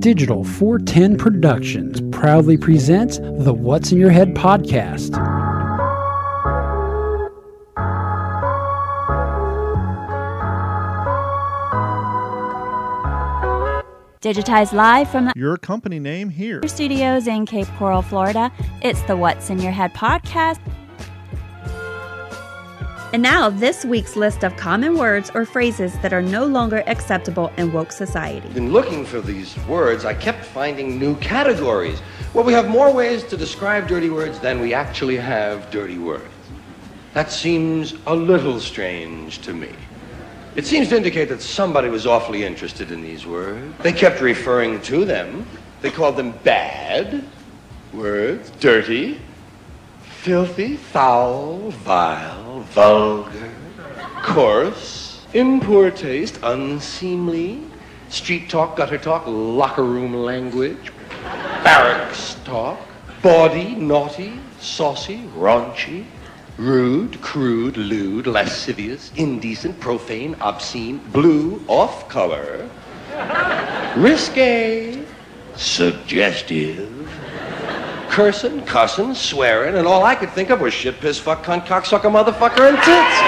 Digital 410 Productions proudly presents the What's in Your Head podcast. Digitized live from the Your company name here. studios in Cape Coral, Florida. It's the What's in Your Head podcast. And now, this week's list of common words or phrases that are no longer acceptable in woke society. In looking for these words, I kept finding new categories. Well, we have more ways to describe dirty words than we actually have dirty words. That seems a little strange to me. It seems to indicate that somebody was awfully interested in these words. They kept referring to them. They called them bad words, dirty, filthy, foul, vile, vulgar, coarse, in poor taste, unseemly, street talk, gutter talk, locker room language, barracks talk, bawdy, naughty, saucy, raunchy, rude, crude, lewd, lascivious, indecent, profane, obscene, blue, off color, risque, suggestive, cursing, cussing, swearing, and all I could think of was shit, piss, fuck, cunt, cocksucker, motherfucker, and tits.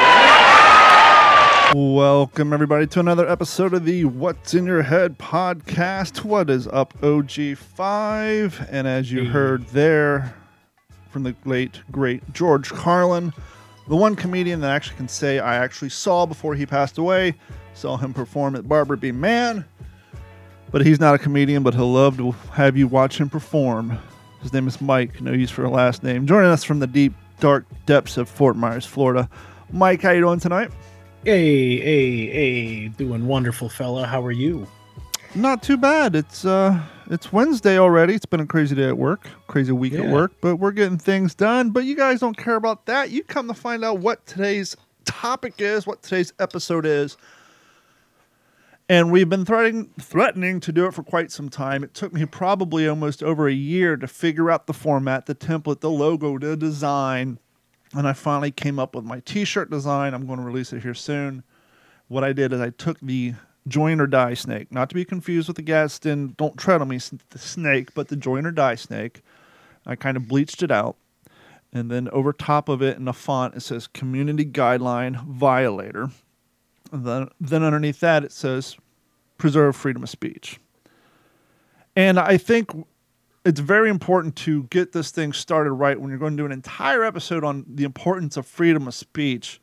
Welcome, everybody, to another episode of the What's in Your Head podcast. What is up, OG5? And as you heard there from the late, great George Carlin, the one comedian that actually can say I actually saw before he passed away, saw him perform at Barbara B. Mann. But he's not a comedian, but he'll love to have you watch him perform. His name is Mike, no use for a last name. Joining us from the deep, dark depths of Fort Myers, Florida. Mike, how you doing tonight? Hey, hey, hey, doing wonderful, fella. How are you? Not too bad. It's uh it's Wednesday already. It's been a crazy day at work, crazy week at work, but we're getting things done. But you guys don't care about that. You come to find out what today's topic is, what today's episode is. And we've been threatening threatening to do it for quite some time. It took me probably almost over a year to figure out the format, the template, the logo, the design. And I finally came up with my t-shirt design. I'm going to release it here soon. What I did is I took the join or die snake, not to be confused with the Gadsden don't tread on me snake, but the join or die snake. I kind of bleached it out. And then over top of it in a font, it says community guideline violator. Then, then underneath that, it says preserve freedom of speech. And I think it's very important to get this thing started right when you're going to do an entire episode on the importance of freedom of speech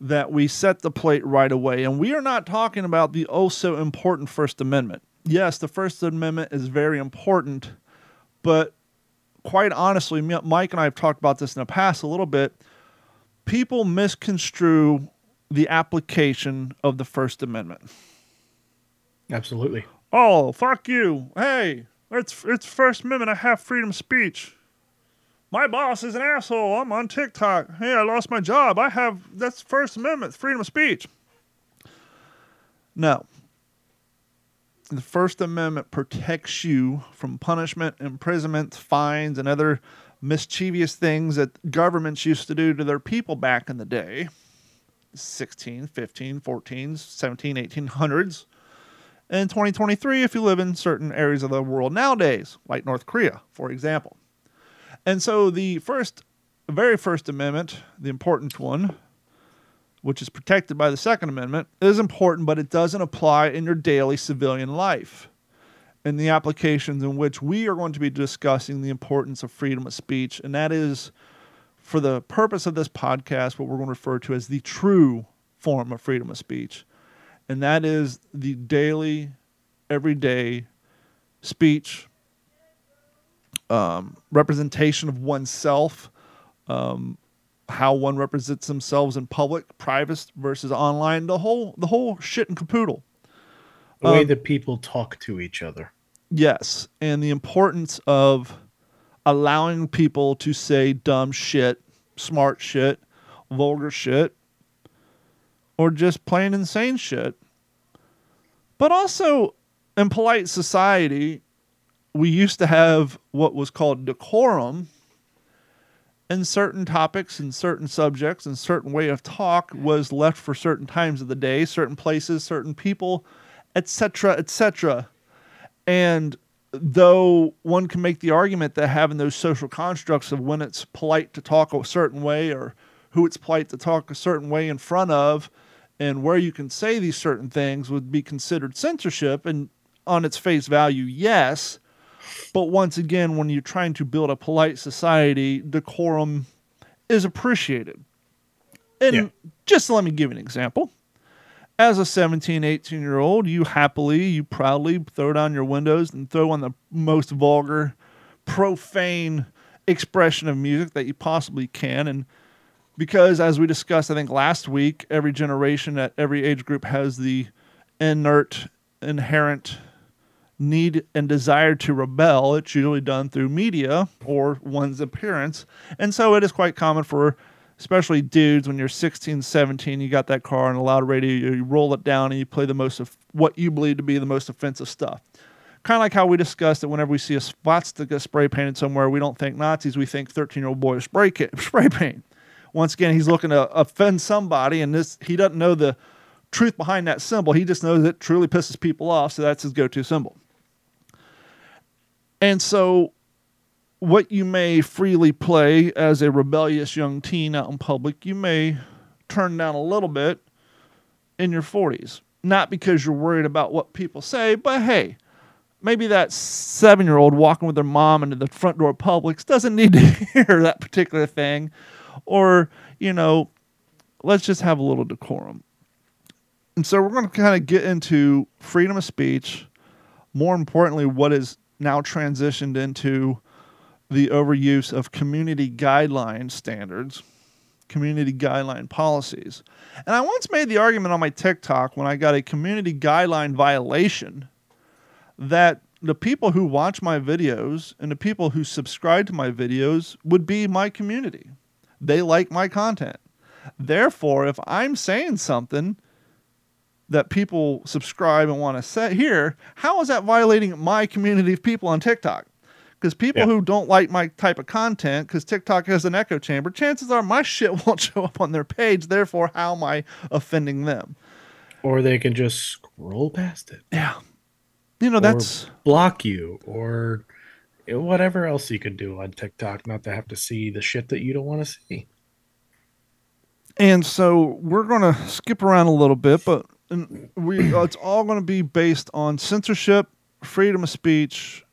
that we set the plate right away. And we are not talking about the oh so important First Amendment. Yes, the First Amendment is very important, but quite honestly, Mike and I have talked about this in the past a little bit. People misconstrue the application of the First Amendment. Absolutely. Oh, fuck you. Hey, it's it's First Amendment. I have freedom of speech. My boss is an asshole. I'm on TikTok. Hey, I lost my job. I have that's First Amendment, freedom of speech. No. The First Amendment protects you from punishment, imprisonment, fines, and other mischievous things that governments used to do to their people back in the day 16, 15, 14, 17, 1800s in 2023 if you live in certain areas of the world nowadays, like North Korea, for example. And so the first, very first amendment, the important one, which is protected by the Second Amendment, is important, but it doesn't apply in your daily civilian life. In the applications in which we are going to be discussing the importance of freedom of speech, and that is for the purpose of this podcast, what we're going to refer to as the true form of freedom of speech and that is the daily, everyday speech, um, representation of oneself, um, how one represents themselves in public, private versus online, the whole the whole shit and capoodle. The way Um, that people talk to each other. Yes, and the importance of allowing people to say dumb shit, smart shit, vulgar shit, or just plain insane shit. But also, in polite society, we used to have what was called decorum, and certain topics and certain subjects and certain way of talk was left for certain times of the day, certain places, certain people, etc., etc. And though one can make the argument that having those social constructs of when it's polite to talk a certain way or who it's polite to talk a certain way in front of and where you can say these certain things would be considered censorship and on its face value yes. But once again when you're trying to build a polite society decorum is appreciated. And Yeah. just let me give you an example as a 17 18 year old you happily you proudly throw down your windows and throw on the most vulgar profane expression of music that you possibly can. And because as we discussed i think last week every generation at every age group has the inert inherent need and desire to rebel. It's usually done through media or one's appearance. And so it is quite common for especially dudes when you're 16 17 you got that car and a loud radio you, roll it down and you play the most of what you believe to be the most offensive stuff. Kind of like how we discussed that whenever we see a swastika spray painted somewhere we don't think nazis we think 13 year old boy spray, ca- spray paint. Once again he's looking to offend somebody and this he doesn't know the truth behind that symbol. He just knows it truly pisses people off so that's his go-to symbol. And so what you may freely play as a rebellious young teen out in public, you may turn down a little bit in your 40s. Not because you're worried about what people say, but hey, maybe that seven year old walking with their mom into the front door of Publix doesn't need to hear that particular thing. Or, you know, let's just have a little decorum. And so we're going to kind of get into freedom of speech. More importantly, what is now transitioned into the overuse of community guideline standards, community guideline policies. And I once made the argument on my TikTok when I got a community guideline violation that the people who watch my videos and the people who subscribe to my videos would be my community. They like my content. Therefore, if I'm saying something that people subscribe and want to here, how is that violating my community of people on TikTok? Because people Yeah. who don't like my type of content, because TikTok has an echo chamber, chances are my shit won't show up on their page. Therefore, how am I offending them? Or they can just scroll past it. Yeah. You know, that's. block you or whatever else you can do on TikTok not to have to see the shit that you don't want to see. And so we're going to skip around a little bit, but we uh, it's all going to be based on censorship, freedom of speech,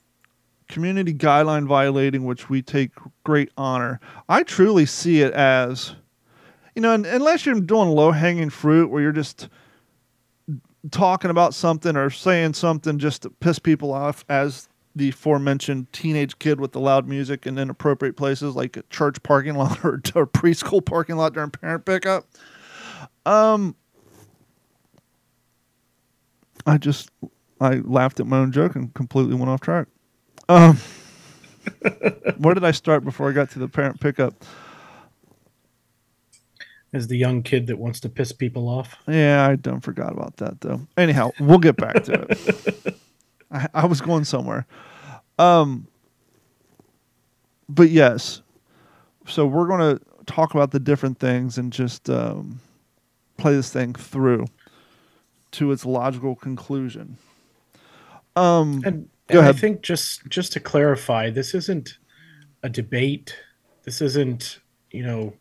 community guideline violating, which we take great honor. I truly see it as, you know, unless you're doing low hanging fruit where you're just talking about something or saying something just to piss people off, as the aforementioned teenage kid with the loud music in inappropriate places like a church parking lot or, or preschool parking lot during parent pickup. Um, I just I laughed at my own joke and completely went off track. Um, where did I start before I got to the parent pickup? As the young kid that wants to piss people off. Yeah, I done forgot about that though. Anyhow, we'll get back to it. I, I was going somewhere. Um, but yes, so we're going to talk about the different things and just um, play this thing through to its logical conclusion. Um, And, Go and I think just just to clarify, this isn't a debate. This isn't, you know,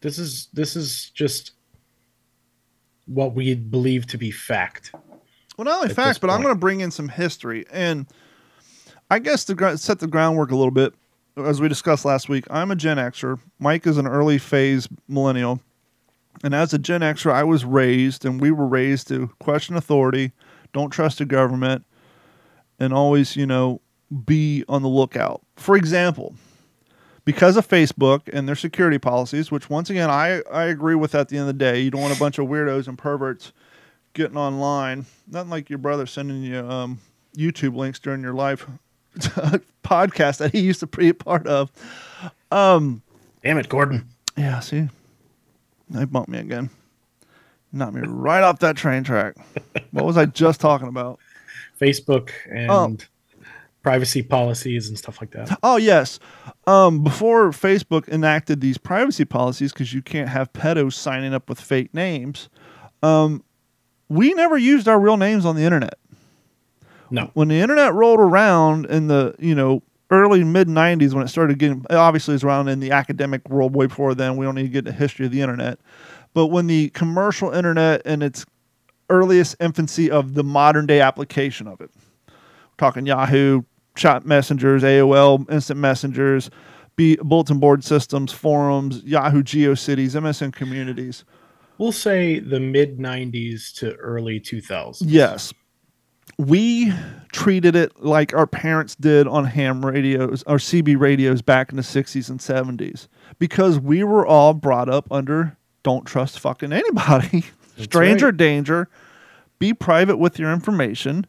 this is this is just what we believe to be fact. Well, not only at facts, but I'm going to bring in some history, and I guess to set the groundwork a little bit, as we discussed last week, I'm a Gen Xer. Mike is an early phase millennial, and as a Gen Xer, I was raised, and we were raised to question authority, don't trust the government, and always, you know, be on the lookout. For example, because of Facebook and their security policies, which once again I, I agree with at the end of the day, you don't want a bunch of weirdos and perverts getting online. Nothing like your brother sending you um, YouTube links during your live podcast that he used to be a part of. Damn it, Gordon. Yeah, see, they bumped me again. Knocked me right off that train track. What was I just talking about? Facebook and Oh. privacy policies and stuff like that. Oh yes. Um, before Facebook enacted these privacy policies, because you can't have pedos signing up with fake names, um, we never used our real names on the internet. No. When the internet rolled around in the, you know, early mid 90s when it started getting obviously it's around in the academic world way before then we don't need to get the history of the internet but when the commercial internet and its earliest infancy of the modern day application of it we're talking yahoo chat messengers aol instant messengers be bulletin board systems forums yahoo geocities msn communities We'll say the mid 90s to early 2000s. Yes. We treated it like our parents did on ham radios or CB radios back in the 60s and 70s because we were all brought up under don't trust fucking anybody. Stranger right. danger. Be private with your information.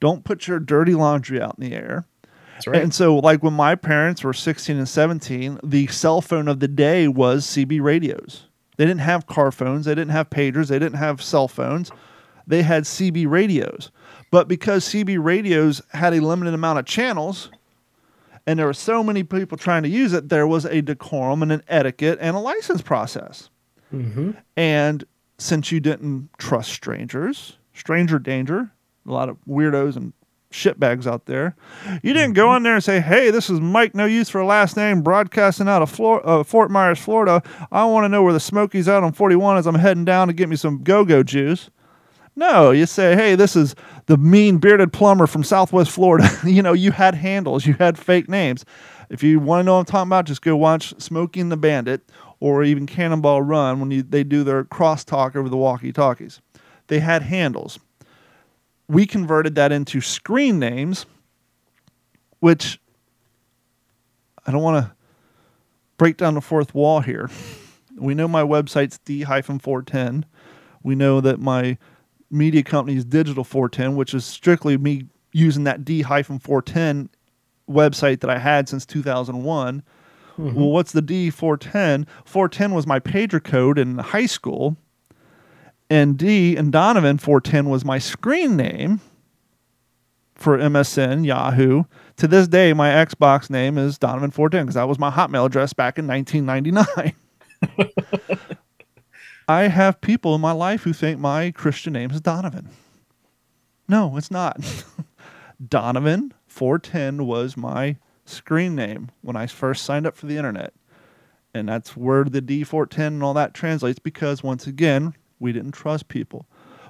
Don't put your dirty laundry out in the air. That's right. And so, like when my parents were 16 and 17, the cell phone of the day was CB radios. They didn't have car phones, they didn't have pagers, they didn't have cell phones. They had CB radios. But because CB radios had a limited amount of channels, and there were so many people trying to use it, there was a decorum and an etiquette and a license process. Mm-hmm. And since you didn't trust strangers, stranger danger, a lot of weirdos and shitbags out there, you didn't go in there and say, "Hey, this is Mike, no use for a last name, broadcasting out of Flor- uh, Fort Myers, Florida. I want to know where the Smokies out on 41 as I'm heading down to get me some go-go juice." No, you say, "Hey, this is the mean bearded plumber from Southwest Florida." you know, you had handles, you had fake names. If you want to know what I'm talking about, just go watch Smokey and the Bandit or even Cannonball Run when you, they do their crosstalk over the walkie-talkies. They had handles. We converted that into screen names, which I don't want to break down the fourth wall here. We know my website's D-410. We know that my media company is Digital 410, which is strictly me using that D-410 website that I had since 2001. Mm-hmm. Well, what's the D410? 410 was my pager code in high school, and D and Donovan 410 was my screen name for MSN, Yahoo. To this day, my Xbox name is Donovan 410 because that was my Hotmail address back in 1999. I have people in my life who think my Christian name is Donovan. No, it's not. Donovan 410 was my screen name when I first signed up for the internet. And that's where the D410 and all that translates because, once again, we didn't trust people.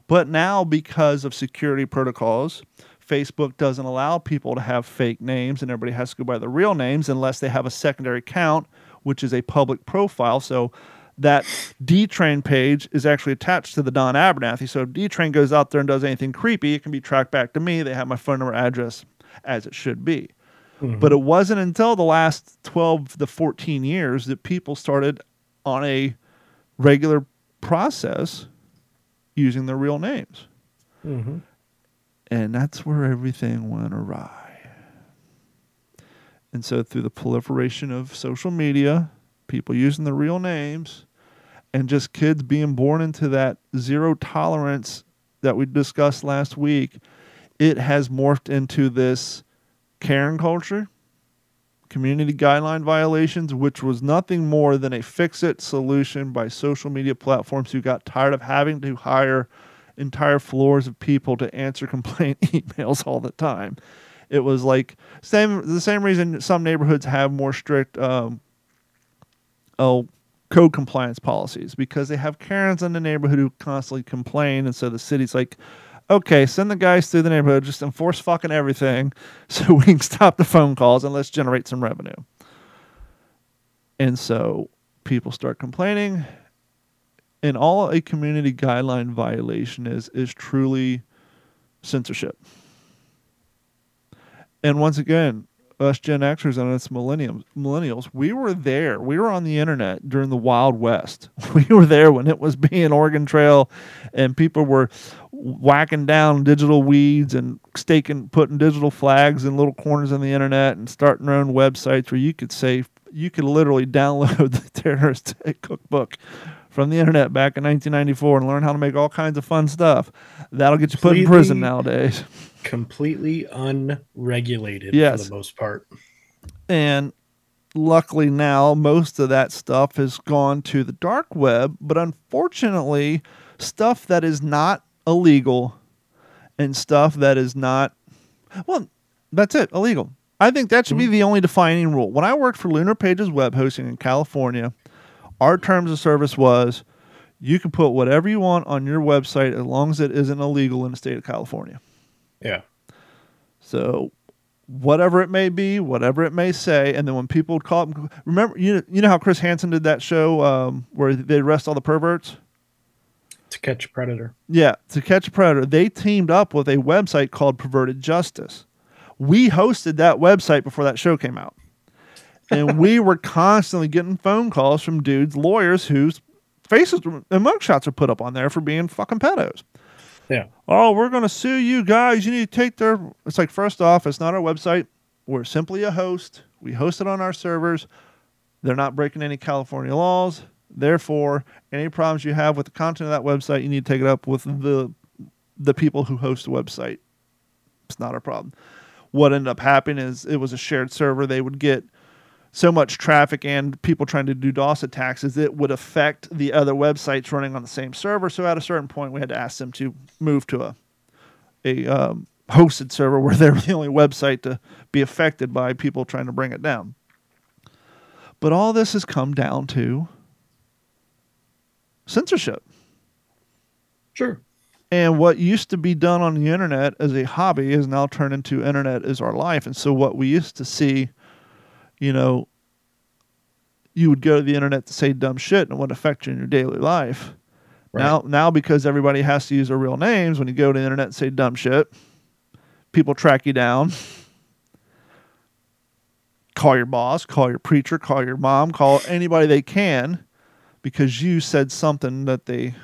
But now, because of security protocols, Facebook doesn't allow people to have fake names and everybody has to go by the real names unless they have a secondary account, which is a public profile. So that D Train page is actually attached to the Don Abernathy. So if D Train goes out there and does anything creepy, it can be tracked back to me. They have my phone number, address, as it should be. But mm-hmm. it wasn't until the last 12 to 14 years that people started on a regular process using their real names. Mm-hmm. And that's where everything went awry. And so, through the proliferation of social media, people using their real names, and just kids being born into that zero tolerance that we discussed last week, it has morphed into this Karen culture, community guideline violations, which was nothing more than a fix it solution by social media platforms who got tired of having to hire entire floors of people to answer complaint emails all the time. It was like same the same reason some neighborhoods have more strict um, oh code compliance policies because they have Karens in the neighborhood who constantly complain, and so the city's like, okay, send the guys through the neighborhood, just enforce fucking everything, so we can stop the phone calls and let's generate some revenue. And so people start complaining, and all a community guideline violation is is truly censorship. And once again, us Gen Xers and us millennials, millennials, we were there. We were on the internet during the Wild West. We were there when it was being Oregon Trail, and people were whacking down digital weeds and staking, putting digital flags in little corners on the internet, and starting their own websites where you could say you could literally download the terrorist cookbook from the internet back in 1994 and learn how to make all kinds of fun stuff. That'll get you put in prison nowadays. Completely unregulated Yes. for the most part. And luckily now most of that stuff has gone to the dark web, but unfortunately, stuff that is not illegal and stuff that is not Well, that's it. Illegal. I think that should be mm-hmm. the only defining rule. When I worked for Lunar Pages Web Hosting in California, our terms of service was you can put whatever you want on your website as long as it isn't illegal in the state of California. Yeah. So whatever it may be, whatever it may say, and then when people would call up, remember you you know how Chris Hansen did that show um, where they arrest all the perverts? To catch a predator. Yeah, to catch a predator, they teamed up with a website called Perverted Justice. We hosted that website before that show came out. And we were constantly getting phone calls from dudes, lawyers whose faces and mugshots are put up on there for being fucking pedos. Yeah. Oh, we're going to sue you guys. You need to take their. It's like, first off, it's not our website. We're simply a host. We host it on our servers. They're not breaking any California laws. Therefore, any problems you have with the content of that website, you need to take it up with the the people who host the website. It's not our problem. What ended up happening is it was a shared server. They would get so much traffic and people trying to do DOS attacks is it would affect the other websites running on the same server. So at a certain point, we had to ask them to move to a a um, hosted server where they were the only website to be affected by people trying to bring it down. But all this has come down to censorship. Sure. And what used to be done on the internet as a hobby is now turned into internet is our life. And so what we used to see, you know, you would go to the internet to say dumb shit and it wouldn't affect you in your daily life. Right. Now now because everybody has to use their real names, when you go to the internet and say dumb shit, people track you down. Call your boss, call your preacher, call your mom, call anybody they can because you said something that they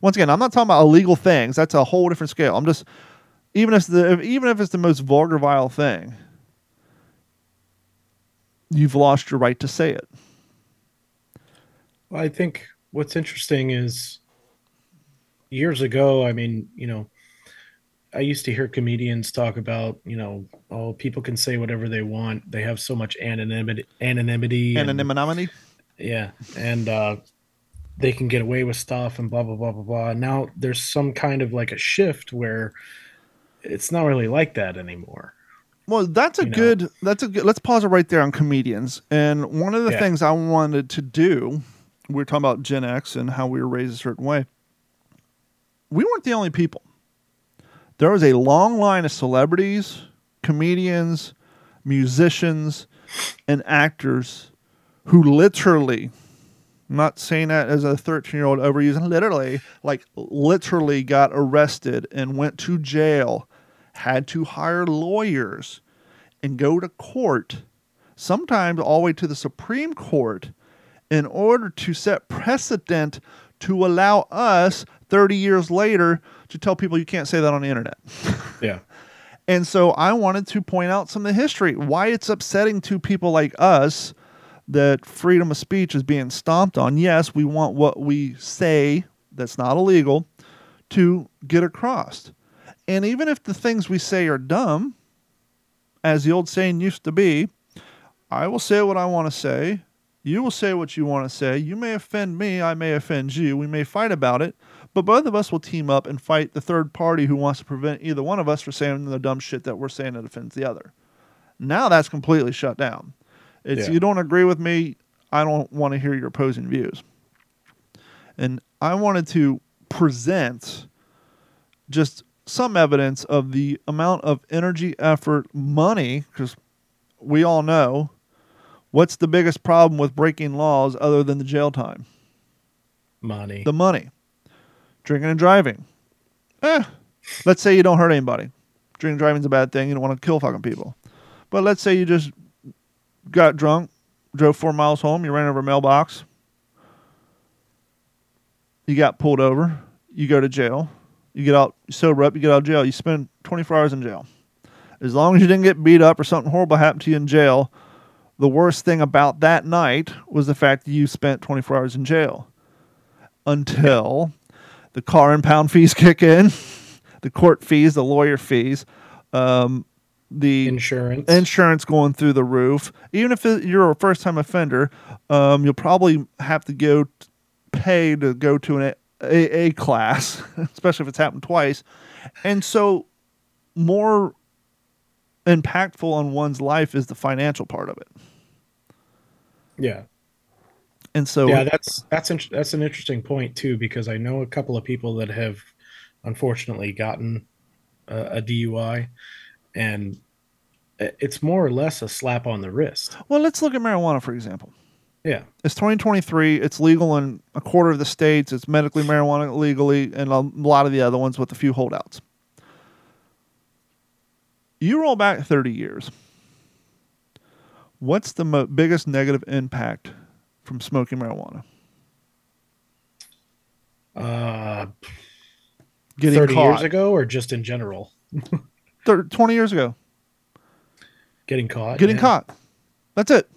once again, I'm not talking about illegal things. That's a whole different scale. I'm just even if the even if it's the most vulgar, vile thing, you've lost your right to say it. Well, I think what's interesting is years ago, I mean, you know, I used to hear comedians talk about, you know, oh, people can say whatever they want. They have so much anonymity, anonymity, and- Anonymity. yeah, and uh, they can get away with stuff and blah blah blah blah blah. Now there's some kind of like a shift where it's not really like that anymore. Well, that's a You know. good. That's a good. Let's pause it right there on comedians. And one of the Yeah. things I wanted to do, we were talking about Gen X and how we were raised a certain way. We weren't the only people. There was a long line of celebrities, comedians, musicians, and actors who literally, I'm not saying that as a 13 year old overusing, literally, like literally got arrested and went to jail, had to hire lawyers and go to court, sometimes all the way to the Supreme Court, in order to set precedent to allow us 30 years later to tell people you can't say that on the internet. Yeah. And so I wanted to point out some of the history, why it's upsetting to people like us that freedom of speech is being stomped on. Yes, we want what we say that's not illegal to get across. And even if the things we say are dumb, as the old saying used to be, I will say what I want to say. You will say what you want to say. You may offend me. I may offend you. We may fight about it. But both of us will team up and fight the third party who wants to prevent either one of us from saying the dumb shit that we're saying that offends the other. Now that's completely shut down. It's Yeah. you don't agree with me. I don't want to hear your opposing views. And I wanted to present just some evidence of the amount of energy, effort, money, because we all know what's the biggest problem with breaking laws other than the jail time? Money. The money. Drinking and driving. Eh. Let's say you don't hurt anybody. Drinking and driving's a bad thing. You don't want to kill fucking people. But let's say you just got drunk, drove four miles home, you ran over a mailbox, you got pulled over, you go to jail, you get out, you sober up, you get out of jail, you spend 24 hours in jail. As long as you didn't get beat up or something horrible happened to you in jail, the worst thing about that night was the fact that you spent 24 hours in jail until the car and pound fees kick in, the court fees, the lawyer fees, um, the Insurance. insurance going through the roof. Even if you're a first time offender, um, you'll probably have to go t- pay to go to an A- AA class, especially if it's happened twice. And so, more impactful on one's life is the financial part of it. Yeah. And so yeah, that's that's int- that's an interesting point too because I know a couple of people that have unfortunately gotten a, a DUI, and eh, it's more or less a slap on the wrist. well, let's look at marijuana for example. Yeah, It's 2023. It's legal in a quarter of the states. It's medically marijuana legally, and a lot of the other ones with a few holdouts. You roll back 30 years. What's the mo- biggest negative impact from smoking marijuana? uh, Getting thirty caught. years ago or just in general, Thir- 20 years ago. getting caught. Getting yeah. caught. That's it.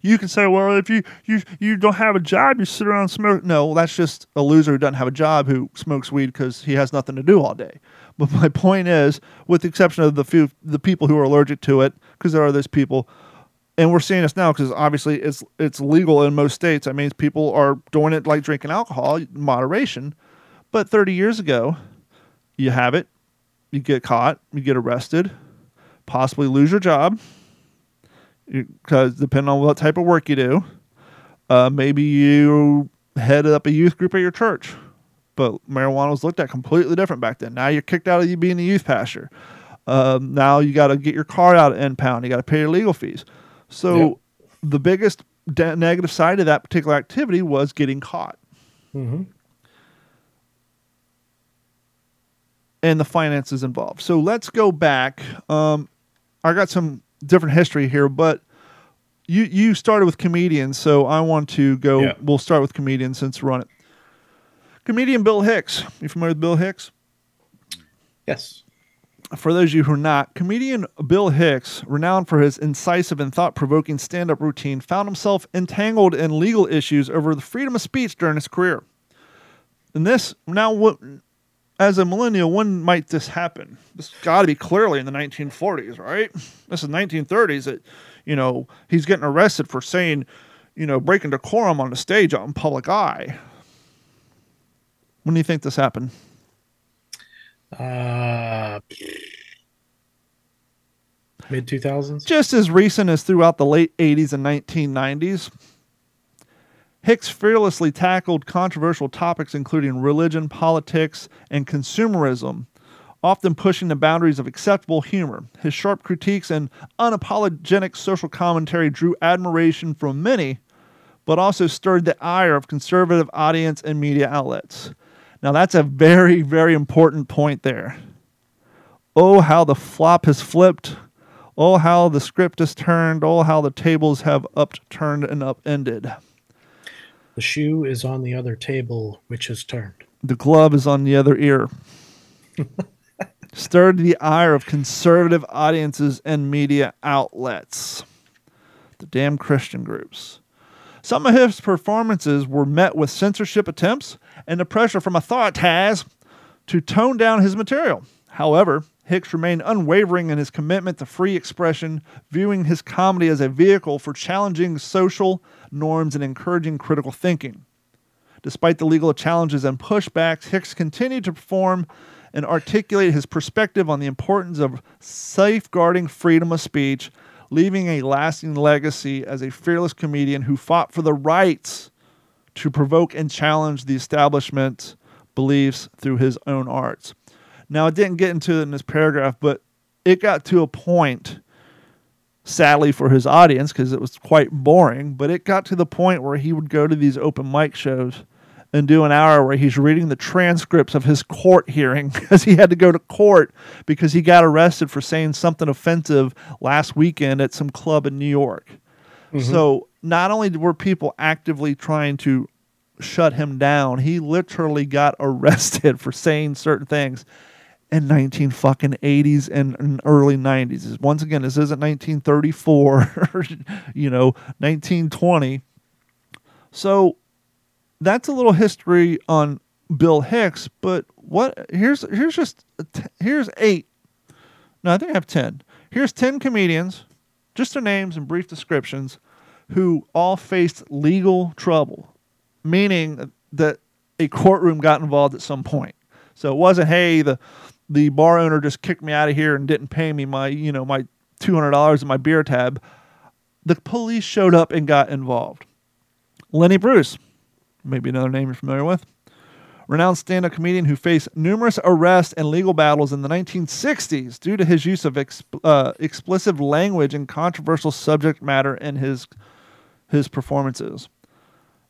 You can say, well, if you, you you don't have a job, you sit around and smoke. No, that's just a loser who doesn't have a job who smokes weed because he has nothing to do all day. But my point is, with the exception of the few the people who are allergic to it, because there are those people, and we're seeing this now because obviously it's it's legal in most states. That means people are doing it like drinking alcohol, moderation. But 30 years ago, you have it, you get caught, you get arrested, possibly lose your job because depending on what type of work you do, uh, maybe you head up a youth group at your church. But marijuana was looked at completely different back then. Now you're kicked out of you being a youth pastor. Um, now you got to get your car out of impound. You got to pay your legal fees. So Yep. the biggest de- negative side of that particular activity was getting caught. Mhm. and the finances involved. So let's go back. Um, I got some different history here, but you you started with comedians, so I want to go. Yeah. We'll start with comedians since we're on it. Comedian Bill Hicks. You familiar with Bill Hicks? Yes. For those of you who are not, comedian Bill Hicks, renowned for his incisive and thought provoking stand up routine, found himself entangled in legal issues over the freedom of speech during his career. And this, now, what, as a millennial, when might this happen? This got to be clearly in the 1940s, right? This is 1930s that, you know, he's getting arrested for saying, you know, breaking decorum on the stage out in public eye. When do you think this happened? Uh, Mid two thousands. just as recent as throughout the late 80s and 1990s. Hicks fearlessly tackled controversial topics including religion, politics, and consumerism, often pushing the boundaries of acceptable humor. His sharp critiques and unapologetic social commentary drew admiration from many, but also stirred the ire of conservative audience and media outlets. Now, that's a very, very important point there. Oh, how the flop has flipped. Oh, how the script is turned. Oh, how the tables have upturned and upended. The shoe is on the other table, which is turned. The glove is on the other ear. Stirred the ire of conservative audiences and media outlets. The damn Christian groups. Some of his performances were met with censorship attempts and the pressure from authorities to tone down his material. However, Hicks remained unwavering in his commitment to free expression, viewing his comedy as a vehicle for challenging social norms and encouraging critical thinking. Despite the legal challenges and pushbacks, Hicks continued to perform and articulate his perspective on the importance of safeguarding freedom of speech, leaving a lasting legacy as a fearless comedian who fought for the rights to provoke and challenge the establishment beliefs through his own arts. Now, I didn't get into it in this paragraph, but it got to a point, sadly for his audience, because it was quite boring, but it got to the point where he would go to these open mic shows and do an hour where he's reading the transcripts of his court hearing because he had to go to court because he got arrested for saying something offensive last weekend at some club in New York. Mm-hmm. So not only were people actively trying to shut him down, he literally got arrested for saying certain things in 19 fucking 80s and, early 90s. Once again, this isn't 1934 you know 1920. So that's a little history on Bill Hicks, but what here's here's just here's eight. No, I think I have 10. Here's 10 comedians, just their names and brief descriptions who all faced legal trouble, meaning that a courtroom got involved at some point. So it wasn't, hey, the the bar owner just kicked me out of here and didn't pay me my, you know, my $200 in my beer tab. The police showed up and got involved. Lenny Bruce, maybe another name you're familiar with, renowned stand up comedian who faced numerous arrests and legal battles in the 1960s due to his use of exp- uh, explicit language and controversial subject matter in his, his performances.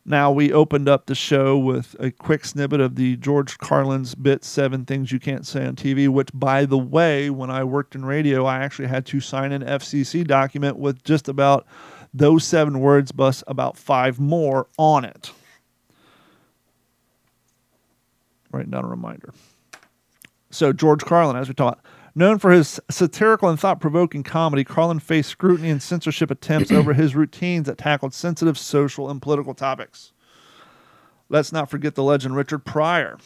Now, we opened up the show with a quick snippet of the George Carlin's bit Seven Things You Can't Say on TV, which, by the way, when I worked in radio, I actually had to sign an FCC document with just about those seven words, plus about five more on it. Writing down a reminder. So, George Carlin, as we talked, known for his satirical and thought provoking comedy, Carlin faced scrutiny and censorship attempts over his routines that tackled sensitive social and political topics. Let's not forget the legend Richard Pryor.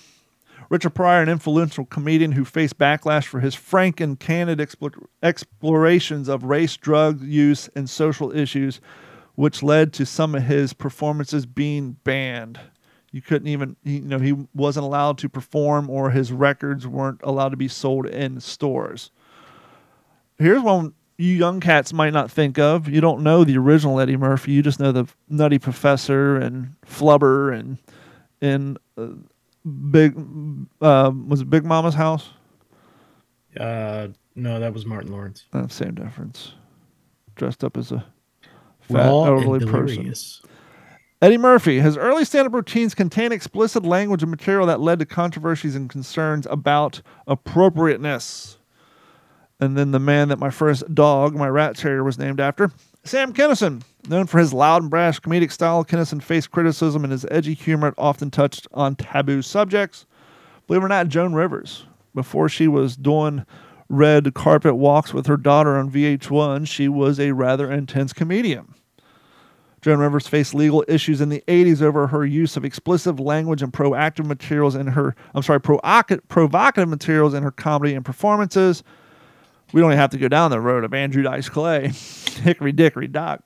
Richard Pryor, an influential comedian who faced backlash for his frank and candid expl- explorations of race, drug use, and social issues, which led to some of his performances being banned. You couldn't even, you know, he wasn't allowed to perform or his records weren't allowed to be sold in stores. Here's one you young cats might not think of. You don't know the original Eddie Murphy. You just know the Nutty Professor and Flubber and and uh, Big uh, was it Big Mama's house? Uh, no, that was Martin Lawrence. Uh, same difference. Dressed up as a fat Raw elderly and person. Eddie Murphy. His early stand up routines contain explicit language and material that led to controversies and concerns about appropriateness. And then the man that my first dog, my rat terrier, was named after, Sam Kinison. Known for his loud and brash comedic style, Kinison faced criticism and his edgy humor often touched on taboo subjects. Believe it or not, Joan Rivers, before she was doing red carpet walks with her daughter on VH1, she was a rather intense comedian. Joan Rivers faced legal issues in the 80s over her use of explicit language and proactive materials in her, I'm sorry, provocative, materials in her comedy and performances. We don't even have to go down the road of Andrew Dice Clay, Hickory Dickory Doc.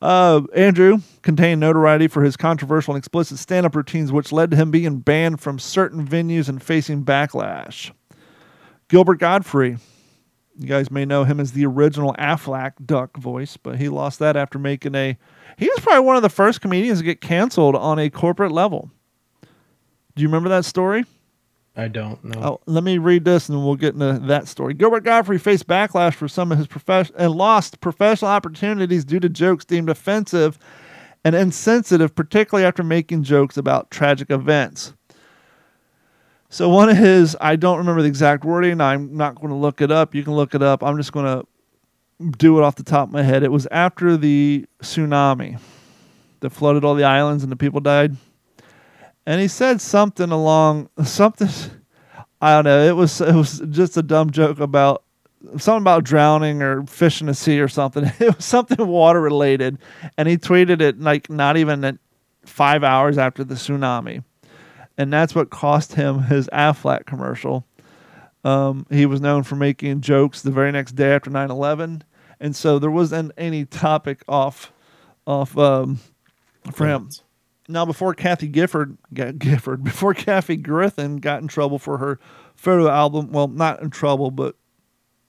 Uh, Andrew contained notoriety for his controversial and explicit stand up routines, which led to him being banned from certain venues and facing backlash. Gilbert Gottfried, you guys may know him as the original Aflac Duck voice, but he lost that after making a. He was probably one of the first comedians to get canceled on a corporate level. Do you remember that story? I don't know. Oh, let me read this and we'll get into that story. Gilbert Gottfried faced backlash for some of his profession and lost professional opportunities due to jokes deemed offensive and insensitive, particularly after making jokes about tragic events. So one of his, I don't remember the exact wording. I'm not going to look it up. You can look it up. I'm just going to do it off the top of my head. It was after the tsunami that flooded all the islands and the people died and he said something along something I don't know. It was it was just a dumb joke about something about drowning or fish in the sea or something. It was something water related, and he tweeted it like not even five hours after the tsunami, and that's what cost him his Aflac commercial. Um, he was known for making jokes the very next day after 9-11, and so there wasn't any topic off off um, for him. Now, before Kathy Gifford, Gifford, before Kathy Griffin got in trouble for her photo album, well, not in trouble, but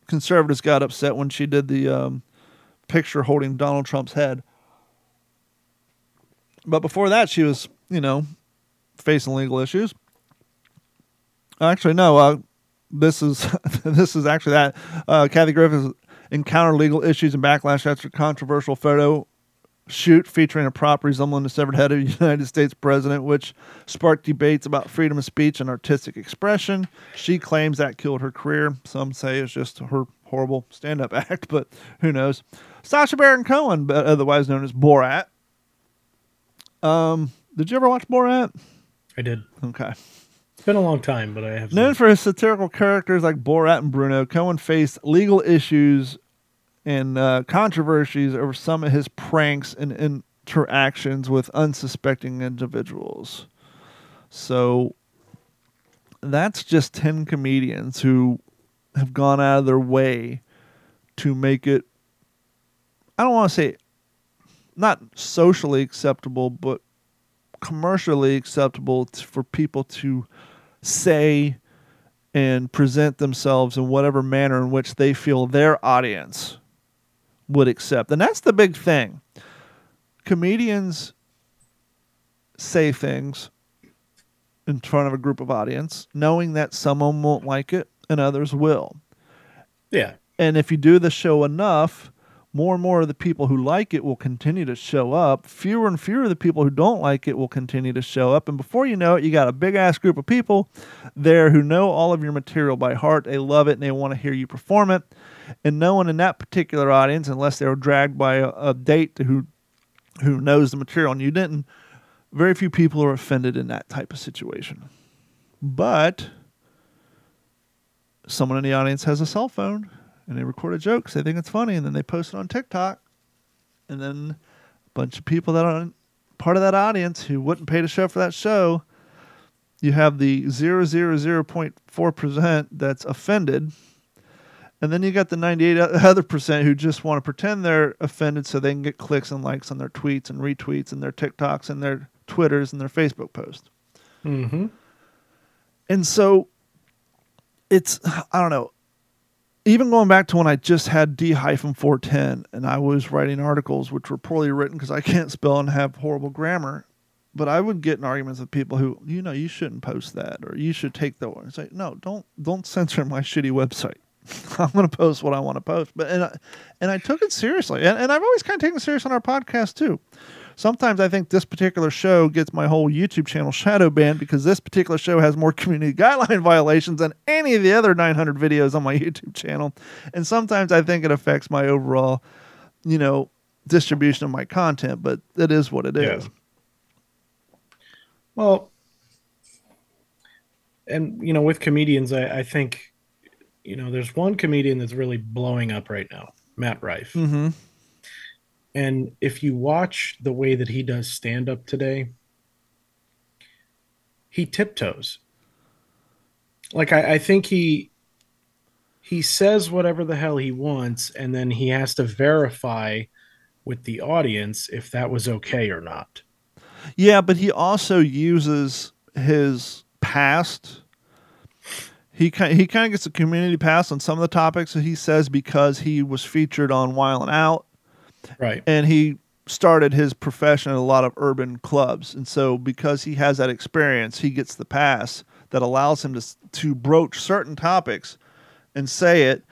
conservatives got upset when she did the um, picture holding Donald Trump's head. But before that, she was, you know, facing legal issues. Actually, no. Uh, this is this is actually that. Uh, Kathy Griffin encountered legal issues and backlash after a controversial photo shoot featuring a prop resembling the severed head of a United States president, which sparked debates about freedom of speech and artistic expression. She claims that killed her career. Some say it's just her horrible stand up act, but who knows? Sacha Baron Cohen, otherwise known as Borat. Um, did you ever watch Borat? I did. Okay. It's been a long time, but I have. Known seen- for his satirical characters like Borat and Bruno, Cohen faced legal issues and uh, controversies over some of his pranks and interactions with unsuspecting individuals. So that's just 10 comedians who have gone out of their way to make it, I don't want to say not socially acceptable, but commercially acceptable t- for people to say and present themselves in whatever manner in which they feel their audience would accept. And that's the big thing. Comedians say things in front of a group of audience, knowing that some of them won't like it and others will. Yeah. And if you do the show enough, more and more of the people who like it will continue to show up. Fewer and fewer of the people who don't like it will continue to show up. And before you know it, you got a big ass group of people there who know all of your material by heart. They love it and they want to hear you perform it. And no one in that particular audience, unless they were dragged by a, a date who who knows the material and you didn't, very few people are offended in that type of situation. But someone in the audience has a cell phone and they record a joke 'cause they think it's funny and then they post it on TikTok. And then a bunch of people that aren't part of that audience who wouldn't pay to show for that show, you have the 0.4% that's offended. And then you got the 98 other percent who just want to pretend they're offended so they can get clicks and likes on their tweets and retweets and their TikToks and their Twitters and their Facebook posts. Mm-hmm. And so it's I don't know. Even going back to when I just had D hyphen four ten and I was writing articles which were poorly written because I can't spell and have horrible grammar. But I would get in arguments with people who, you know, you shouldn't post that or you should take that one. It's like, no, don't don't censor my shitty website. I'm going to post what I want to post. But and I, and I took it seriously, and, and I've always kind of taken it serious on our podcast too. Sometimes I think this particular show gets my whole YouTube channel shadow banned because this particular show has more community guideline violations than any of the other 900 videos on my YouTube channel. And sometimes I think it affects my overall, you know, distribution of my content, but it is what it is. Yeah. Well, and you know, with comedians, I, I think, you know, there's one comedian that's really blowing up right now, Matt Rife. Mm-hmm. And if you watch the way that he does stand up today, he tiptoes. Like I, I think he he says whatever the hell he wants, and then he has to verify with the audience if that was okay or not. Yeah, but he also uses his past. He kind he kind of gets a community pass on some of the topics that he says because he was featured on Wild 'N Out, Right. and he started his profession at a lot of urban clubs, and so because he has that experience, he gets the pass that allows him to to broach certain topics and say it.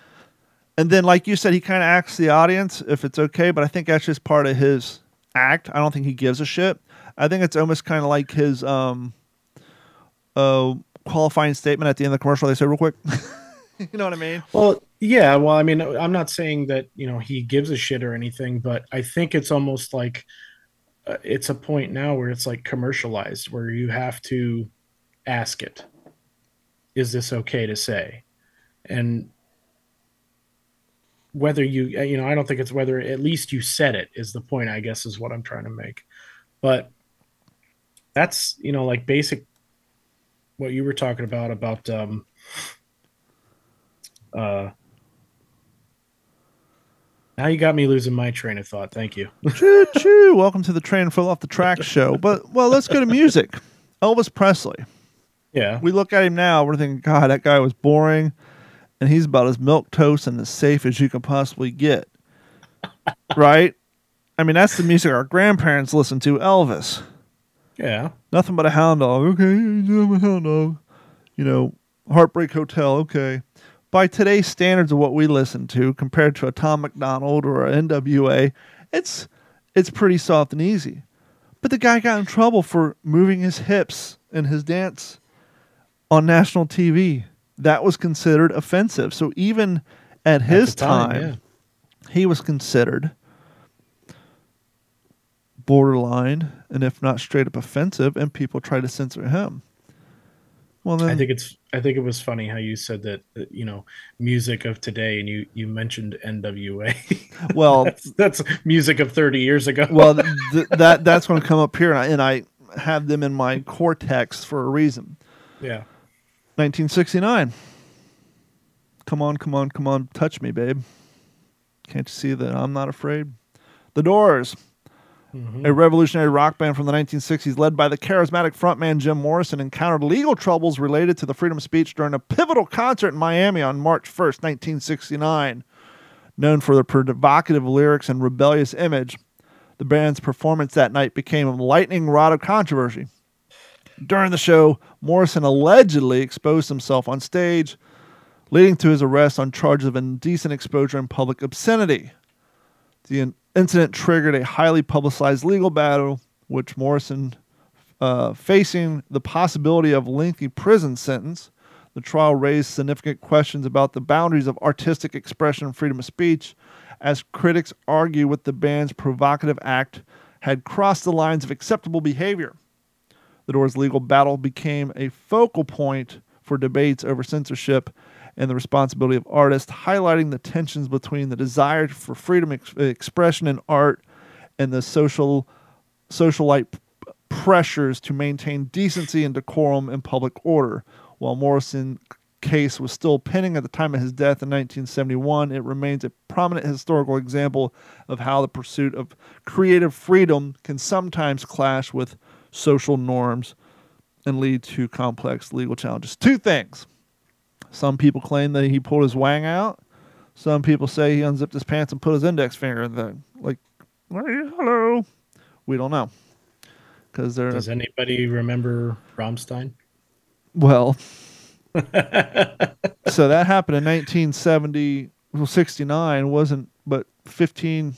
And then, like you said, he kind of asks the audience if it's okay, but I think that's just part of his act. I don't think he gives a shit. I think it's almost kind of like his um, uh, qualifying statement at the end of the commercial. They say real quick. you know what I mean? Well, yeah. Well, I mean, I'm not saying that you know he gives a shit or anything, but I think it's almost like uh, it's a point now where it's like commercialized, where you have to ask it, is this okay to say?" And whether you, uh, you know, I don't think it's whether at least you said it is the point. I guess is what I'm trying to make, but that's you know like basic what you were talking about about um uh now you got me losing my train of thought thank you choo choo. Welcome to the train fell off the track show. But well, let's go to music. Elvis Presley. yeah We look at him now. We're thinking, God, that guy was boring, and he's about as milk toast and as safe as you can possibly get. right? I mean, that's the music our grandparents listened to. Elvis. yeah Nothing but a hound dog. Okay, I'm a hound dog. You know, Heartbreak Hotel. Okay. By today's standards of what we listen to, compared to a Tom MacDonald or a NWA, it's it's pretty soft and easy. But the guy got in trouble for moving his hips in his dance on national TV. That was considered offensive. So even at his the time, time, yeah. he was considered borderline and if not straight up offensive and people try to censor him well then i think it's i think it was funny how you said that uh, you know music of today and you you mentioned nwa well that's, that's music of 30 years ago. well th- that that's going to come up here and I, and I have them in my cortex for a reason. Yeah. 1969 come on come on come on. Touch me babe. Can't you see that i'm not afraid? The doors Mm-hmm. A revolutionary rock band from the 1960s, led by the charismatic frontman Jim Morrison, encountered legal troubles related to the freedom of speech during a pivotal concert in Miami on March 1st, 1969. Known for their provocative lyrics and rebellious image, the band's performance that night became a lightning rod of controversy. During the show, Morrison allegedly exposed himself on stage, leading to his arrest on charges of indecent exposure and public obscenity. The in- incident triggered a highly publicized legal battle, which Morrison, uh, facing the possibility of lengthy prison sentence, the trial raised significant questions about the boundaries of artistic expression and freedom of speech, as critics argue with the band's provocative act had crossed the lines of acceptable behavior. The Doors' legal battle became a focal point for debates over censorship and the responsibility of artists, highlighting the tensions between the desire for freedom of ex- expression in art and the social socialite p- pressures to maintain decency and decorum in public order. While Morrison's case was still pending at the time of his death in 1971, it remains a prominent historical example of how the pursuit of creative freedom can sometimes clash with social norms and lead to complex legal challenges. Two things. Some people claim that he pulled his wang out. Some people say he unzipped his pants and put his index finger in the like. "Hey, Hello, we don't know because they're Does anybody remember Rammstein? well. so that happened in 1970, well, 69 wasn't, but 15,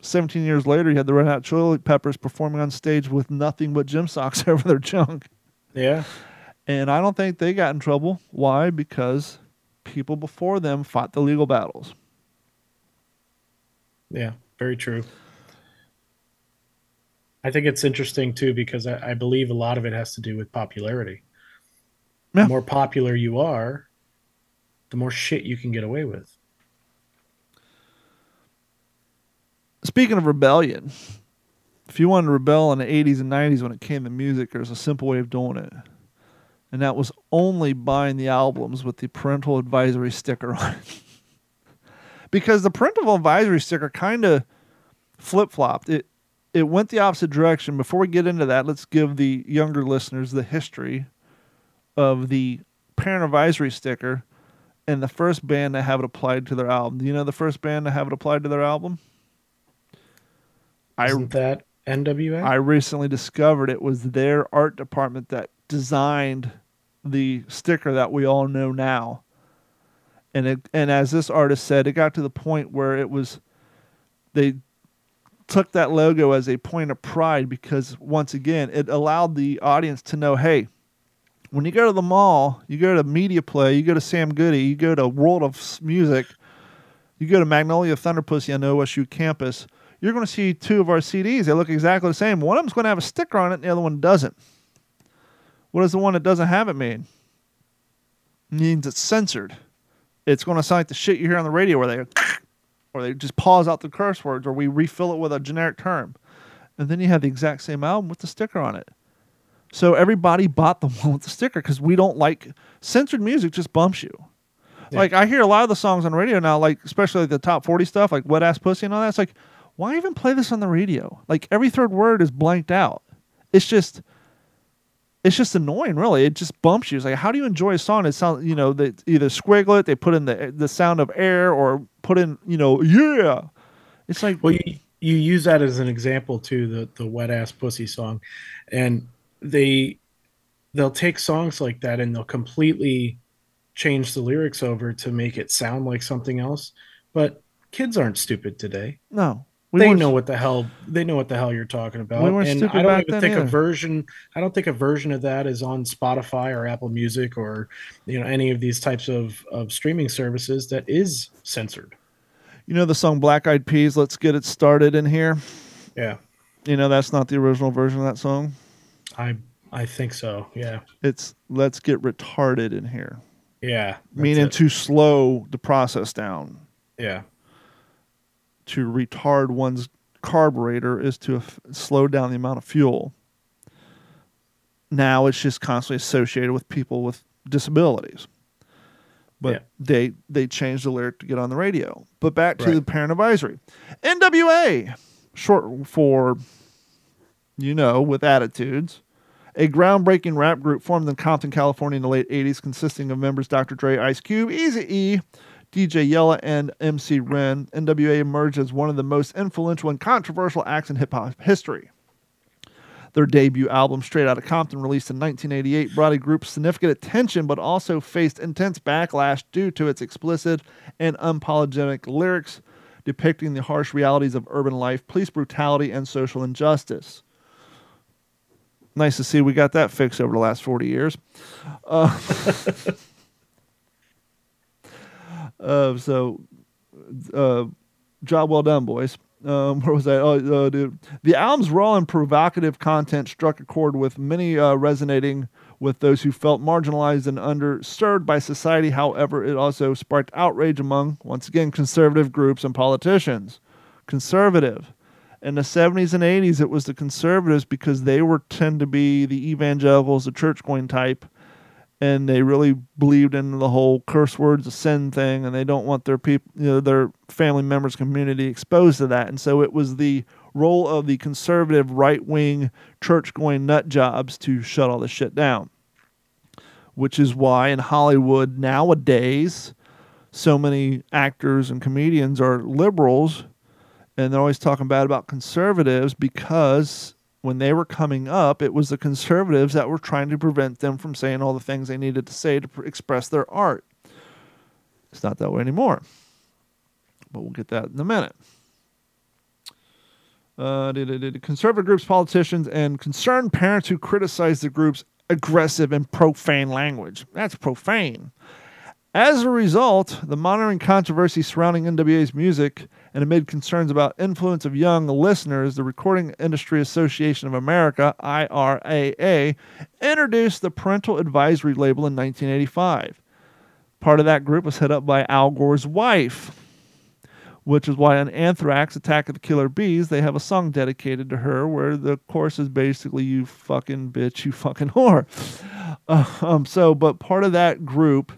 17 years later, you had the Red Hot Chili Peppers performing on stage with nothing but gym socks over their junk. Yeah. And I don't think they got in trouble. Why? Because people before them fought the legal battles. Yeah, very true. I think it's interesting too because I, I believe a lot of it has to do with popularity. Yeah. The more popular you are, the more shit you can get away with. Speaking of rebellion, if you wanted to rebel in the 80s and 90s when it came to music, there's a simple way of doing it. And that was only buying the albums with the parental advisory sticker on it. because the parental advisory sticker kind of flip flopped. It it went the opposite direction. Before we get into that, let's give the younger listeners the history of the parent advisory sticker and the first band to have it applied to their album. Do you know the first band to have it applied to their album? I Isn't that NWA? I recently discovered it was their art department that designed the sticker that we all know now. And it, and as this artist said, it got to the point where it was they took that logo as a point of pride because once again, it allowed the audience to know, hey, when you go to the mall, you go to Media Play, you go to Sam Goody, you go to World of Music, you go to Magnolia Thunder Pussy on OSU campus, you're going to see two of our CDs. They look exactly the same. One of them's going to have a sticker on it, and the other one doesn't. What does the one that doesn't have it mean? It means it's censored. It's going to sound like the shit you hear on the radio where they, or they just pause out the curse words, or we refill it with a generic term, and then you have the exact same album with the sticker on it. So everybody bought the one with the sticker because we don't like censored music. Just bumps you. Yeah. Like I hear a lot of the songs on the radio now, like especially like the top forty stuff, like wet ass pussy and all that. It's like, why even play this on the radio? Like every third word is blanked out. It's just, it's just annoying. Really, it just bumps you. It's like, how do you enjoy a song? It sounds, you know, they either squiggle it, they put in the the sound of air, or put in, you know, yeah. It's like, Well, you, you use that as an example too, the the wet ass pussy song, and they they'll take songs like that and they'll completely change the lyrics over to make it sound like something else. But kids aren't stupid today. no, we they know what the hell they know what the hell you're talking about. We and I don't even think a version I don't think a version of that is on Spotify or Apple Music or you know any of these types of, of streaming services that is censored. You know the song Black Eyed Peas, Let's Get It Started in here? Yeah. You know that's not the original version of that song. I I think so. Yeah. It's Let's Get Retarded in here. Yeah. Meaning it. to slow the process down. Yeah. To retard one's carburetor is to f- slow down the amount of fuel. Now it's just constantly associated with people with disabilities. But Yeah. they they changed the lyric to get on the radio. But back to Right. the parent advisory. NWA, short for you know, with attitudes. A groundbreaking rap group formed in Compton, California in the late 80s, consisting of members Dr. Dre, Ice Cube, Easy E, DJ Yella, and MC Ren. NWA emerged as one of the most influential and controversial acts in hip hop history. Their debut album, Straight Outta Compton, released in 1988, brought a group significant attention but also faced intense backlash due to its explicit and unapologetic lyrics depicting the harsh realities of urban life, police brutality, and social injustice. Nice to see we got that fixed over the last 40 years. Uh, uh, so, uh, job well done, boys. Um, where was that? Oh, uh, dude. The album's raw and provocative content struck a chord with many uh, resonating with those who felt marginalized and underserved by society. However, it also sparked outrage among, once again, conservative groups and politicians. Conservative. In the 70s and 80s, it was the conservatives because they were tend to be the evangelicals, the church going type, and they really believed in the whole curse words of sin thing, and they don't want their people, you know, their family members, community exposed to that. And so it was the role of the conservative right wing church going nut jobs to shut all this shit down. Which is why in Hollywood nowadays, so many actors and comedians are liberals and they're always talking bad about conservatives because when they were coming up, it was the conservatives that were trying to prevent them from saying all the things they needed to say to pr- express their art. It's not that way anymore. But we'll get that in a minute. Uh, conservative groups, politicians, and concerned parents who criticize the group's aggressive and profane language. That's profane. As a result, the monitoring controversy surrounding NWA's music and amid concerns about influence of young listeners, the Recording Industry Association of America, IRAA, introduced the Parental Advisory label in 1985. Part of that group was head up by Al Gore's wife, which is why on Anthrax Attack of the Killer Bees, they have a song dedicated to her where the chorus is basically, You fucking bitch, you fucking whore. Um, so, but part of that group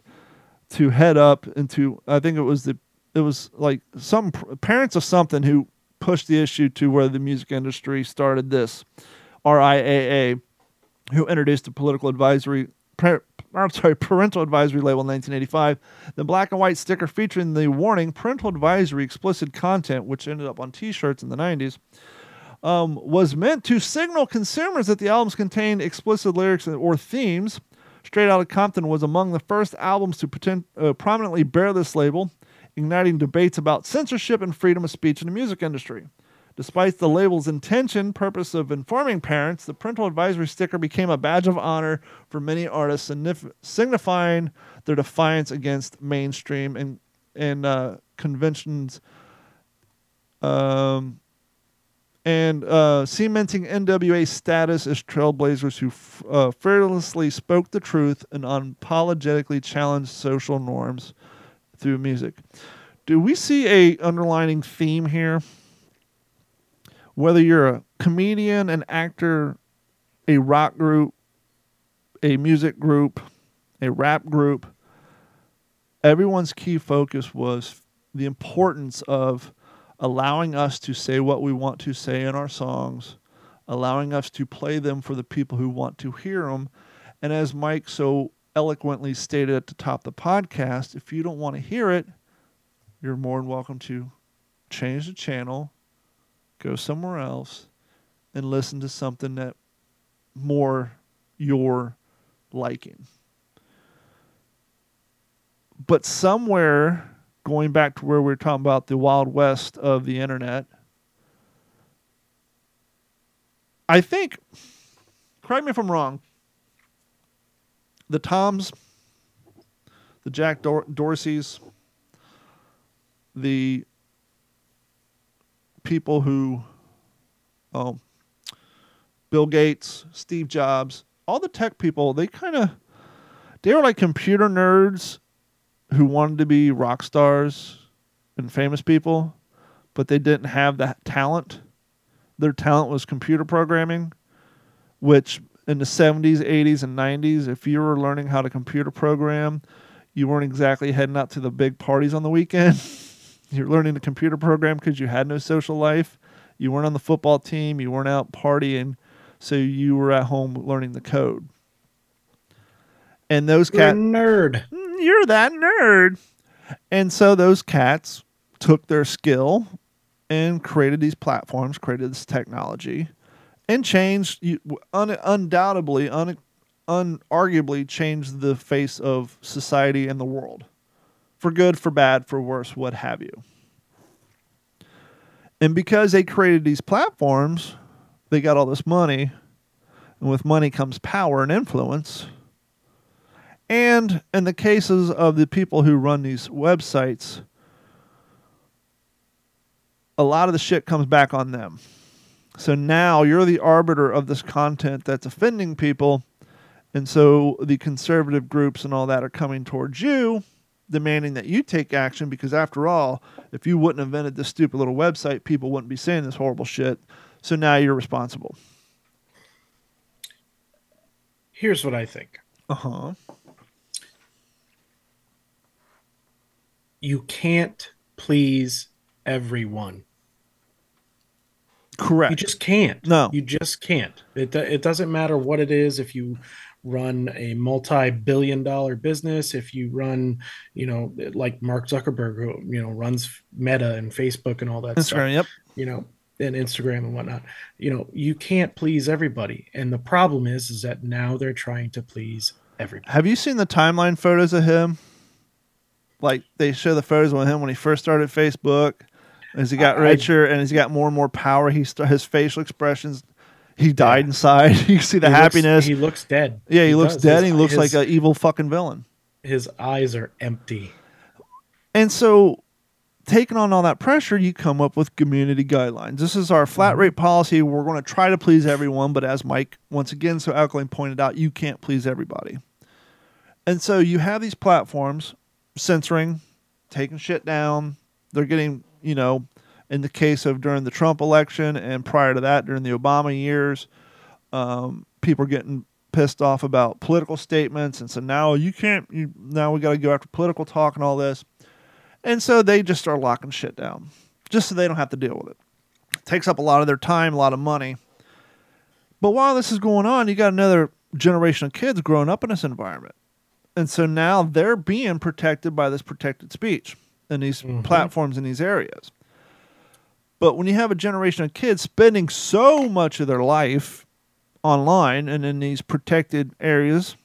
to head up into, I think it was the, it was like some parents of something who pushed the issue to where the music industry started this RIAA, who introduced the political advisory I'm sorry, parental advisory label in 1985. The black and white sticker featuring the warning parental advisory explicit content, which ended up on t shirts in the 90s, um, was meant to signal consumers that the albums contained explicit lyrics or themes. Straight Outta Compton was among the first albums to pretend, uh, prominently bear this label, igniting debates about censorship and freedom of speech in the music industry. Despite the label's intention, purpose of informing parents, the parental advisory sticker became a badge of honor for many artists, signifying their defiance against mainstream and and uh, conventions, um, and uh, cementing NWA's status as trailblazers who f- uh, fearlessly spoke the truth and unapologetically challenged social norms through music. Do we see a underlining theme here? whether you're a comedian, an actor, a rock group, a music group, a rap group, everyone's key focus was the importance of allowing us to say what we want to say in our songs, allowing us to play them for the people who want to hear them. And as Mike so eloquently stated at the top of the podcast, if you don't want to hear it, you're more than welcome to change the channel go somewhere else and listen to something that more your liking. But somewhere, going back to where we are talking about the Wild West of the internet, I think, correct me if I'm wrong, the Toms, the Jack Dor- Dorseys, the people who, um, Bill Gates, Steve Jobs, all the tech people, they kind of, they were like computer nerds who wanted to be rock stars and famous people, but they didn't have that talent. Their talent was computer programming, which in the 70s, 80s, and 90s, if you were learning how to computer program, you weren't exactly heading out to the big parties on the weekend. You're learning a computer program because you had no social life. You weren't on the football team. You weren't out partying. So you were at home learning the code. And those cats nerd. Mm, you're that nerd. And so those cats took their skill and created these platforms, created this technology, and changed, un, undoubtedly, un, unarguably changed the face of society and the world. For good, for bad, for worse, what have you. And because they created these platforms, they got all this money. And with money comes power and influence. And in the cases of the people who run these websites, a lot of the shit comes back on them. So now you're the arbiter of this content that's offending people. And so the conservative groups and all that are coming towards you, demanding that you take action because, after all, if you wouldn't have invented this stupid little website, people wouldn't be saying this horrible shit. So now you're responsible. Here's what I think. Uh huh. You can't please everyone. Correct. You just can't. No. you just can't. It it doesn't matter what it is. If you run a multi-billion-dollar business, if you run, you know, like Mark Zuckerberg, who you know runs Meta and Facebook and all that stuff, Instagram, yep. you know, and Instagram and whatnot, you know, you can't please everybody. And the problem is, is that now they're trying to please everybody. Have you seen the timeline photos of him? Like they show the photos of him when he first started Facebook, as he got I- richer and as he got more and more power. He st- his facial expressions, he died Yeah. inside. you see the He looks- happiness. he looks dead. yeah, he, looks does. dead. His- he looks his- like an evil fucking villain. his eyes are empty. And so, taking on all that pressure, you come up with community guidelines. This is our flat Mm-hmm. rate policy. We're going to try to please everyone, but as Mike once again so alkaline pointed out, you can't please everybody. And so you have these platforms censoring, taking shit down. They're getting, you know, in the case of during the Trump election and prior to that during the Obama years, um, people are getting pissed off about political statements, and so now you can't. You now we got to go after political talk and all this. And so they just start locking shit down just so they don't have to deal with it. It takes up a lot of their time, a lot of money. But while this is going on, you got another generation of kids growing up in this environment. And so now they're being protected by this protected speech in these mm-hmm. platforms in these areas. But when you have a generation of kids spending so much of their life online and in these protected areas,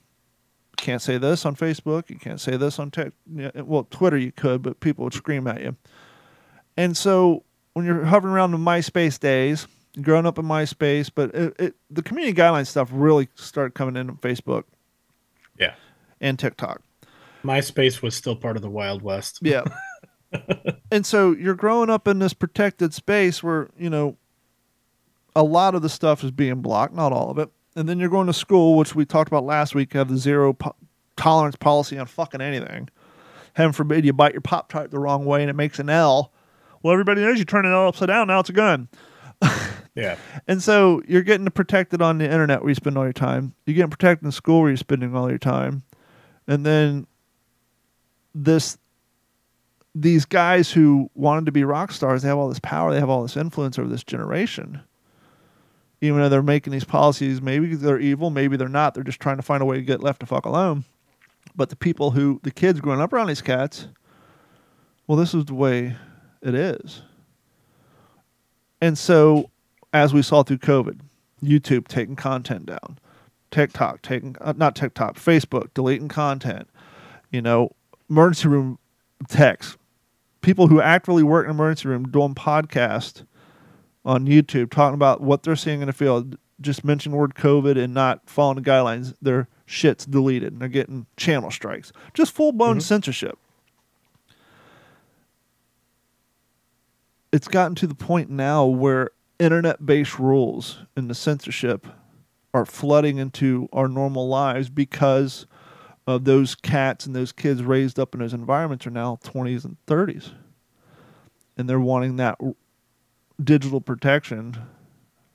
can't say this on Facebook. You can't say this on tech. Well, Twitter you could, but people would scream at you. And so when you're hovering around the MySpace days, growing up in MySpace, but it, it, the community guidelines stuff really started coming in on Facebook Yeah. and TikTok. MySpace was still part of the Wild West. Yeah. and so you're growing up in this protected space where, you know, a lot of the stuff is being blocked, not all of it. And then you're going to school, which we talked about last week, have the zero po- tolerance policy on fucking anything. Heaven forbid you bite your Pop Tart the wrong way and it makes an L. Well, everybody knows you turn it L upside down, now it's a gun. Yeah. And so you're getting protected on the internet where you spend all your time. You're getting protected in school where you're spending all your time. And then this these guys who wanted to be rock stars, they have all this power, they have all this influence over this generation. Even though they're making these policies, maybe they're evil, maybe they're not. They're just trying to find a way to get left the fuck alone. But the people who the kids growing up around these cats, well, this is the way it is. And so as we saw through COVID, YouTube taking content down, TikTok taking uh, not TikTok, Facebook deleting content, you know, emergency room text, people who actively work in emergency room doing podcasts on YouTube talking about what they're seeing in the field. Just mention the word COVID and not following the guidelines. Their shit's deleted and they're getting channel strikes. Just full blown mm-hmm. censorship. It's gotten to the point now where internet based rules and the censorship are flooding into our normal lives because of those cats and those kids raised up in those environments are now 20s and 30s. And they're wanting that digital protection,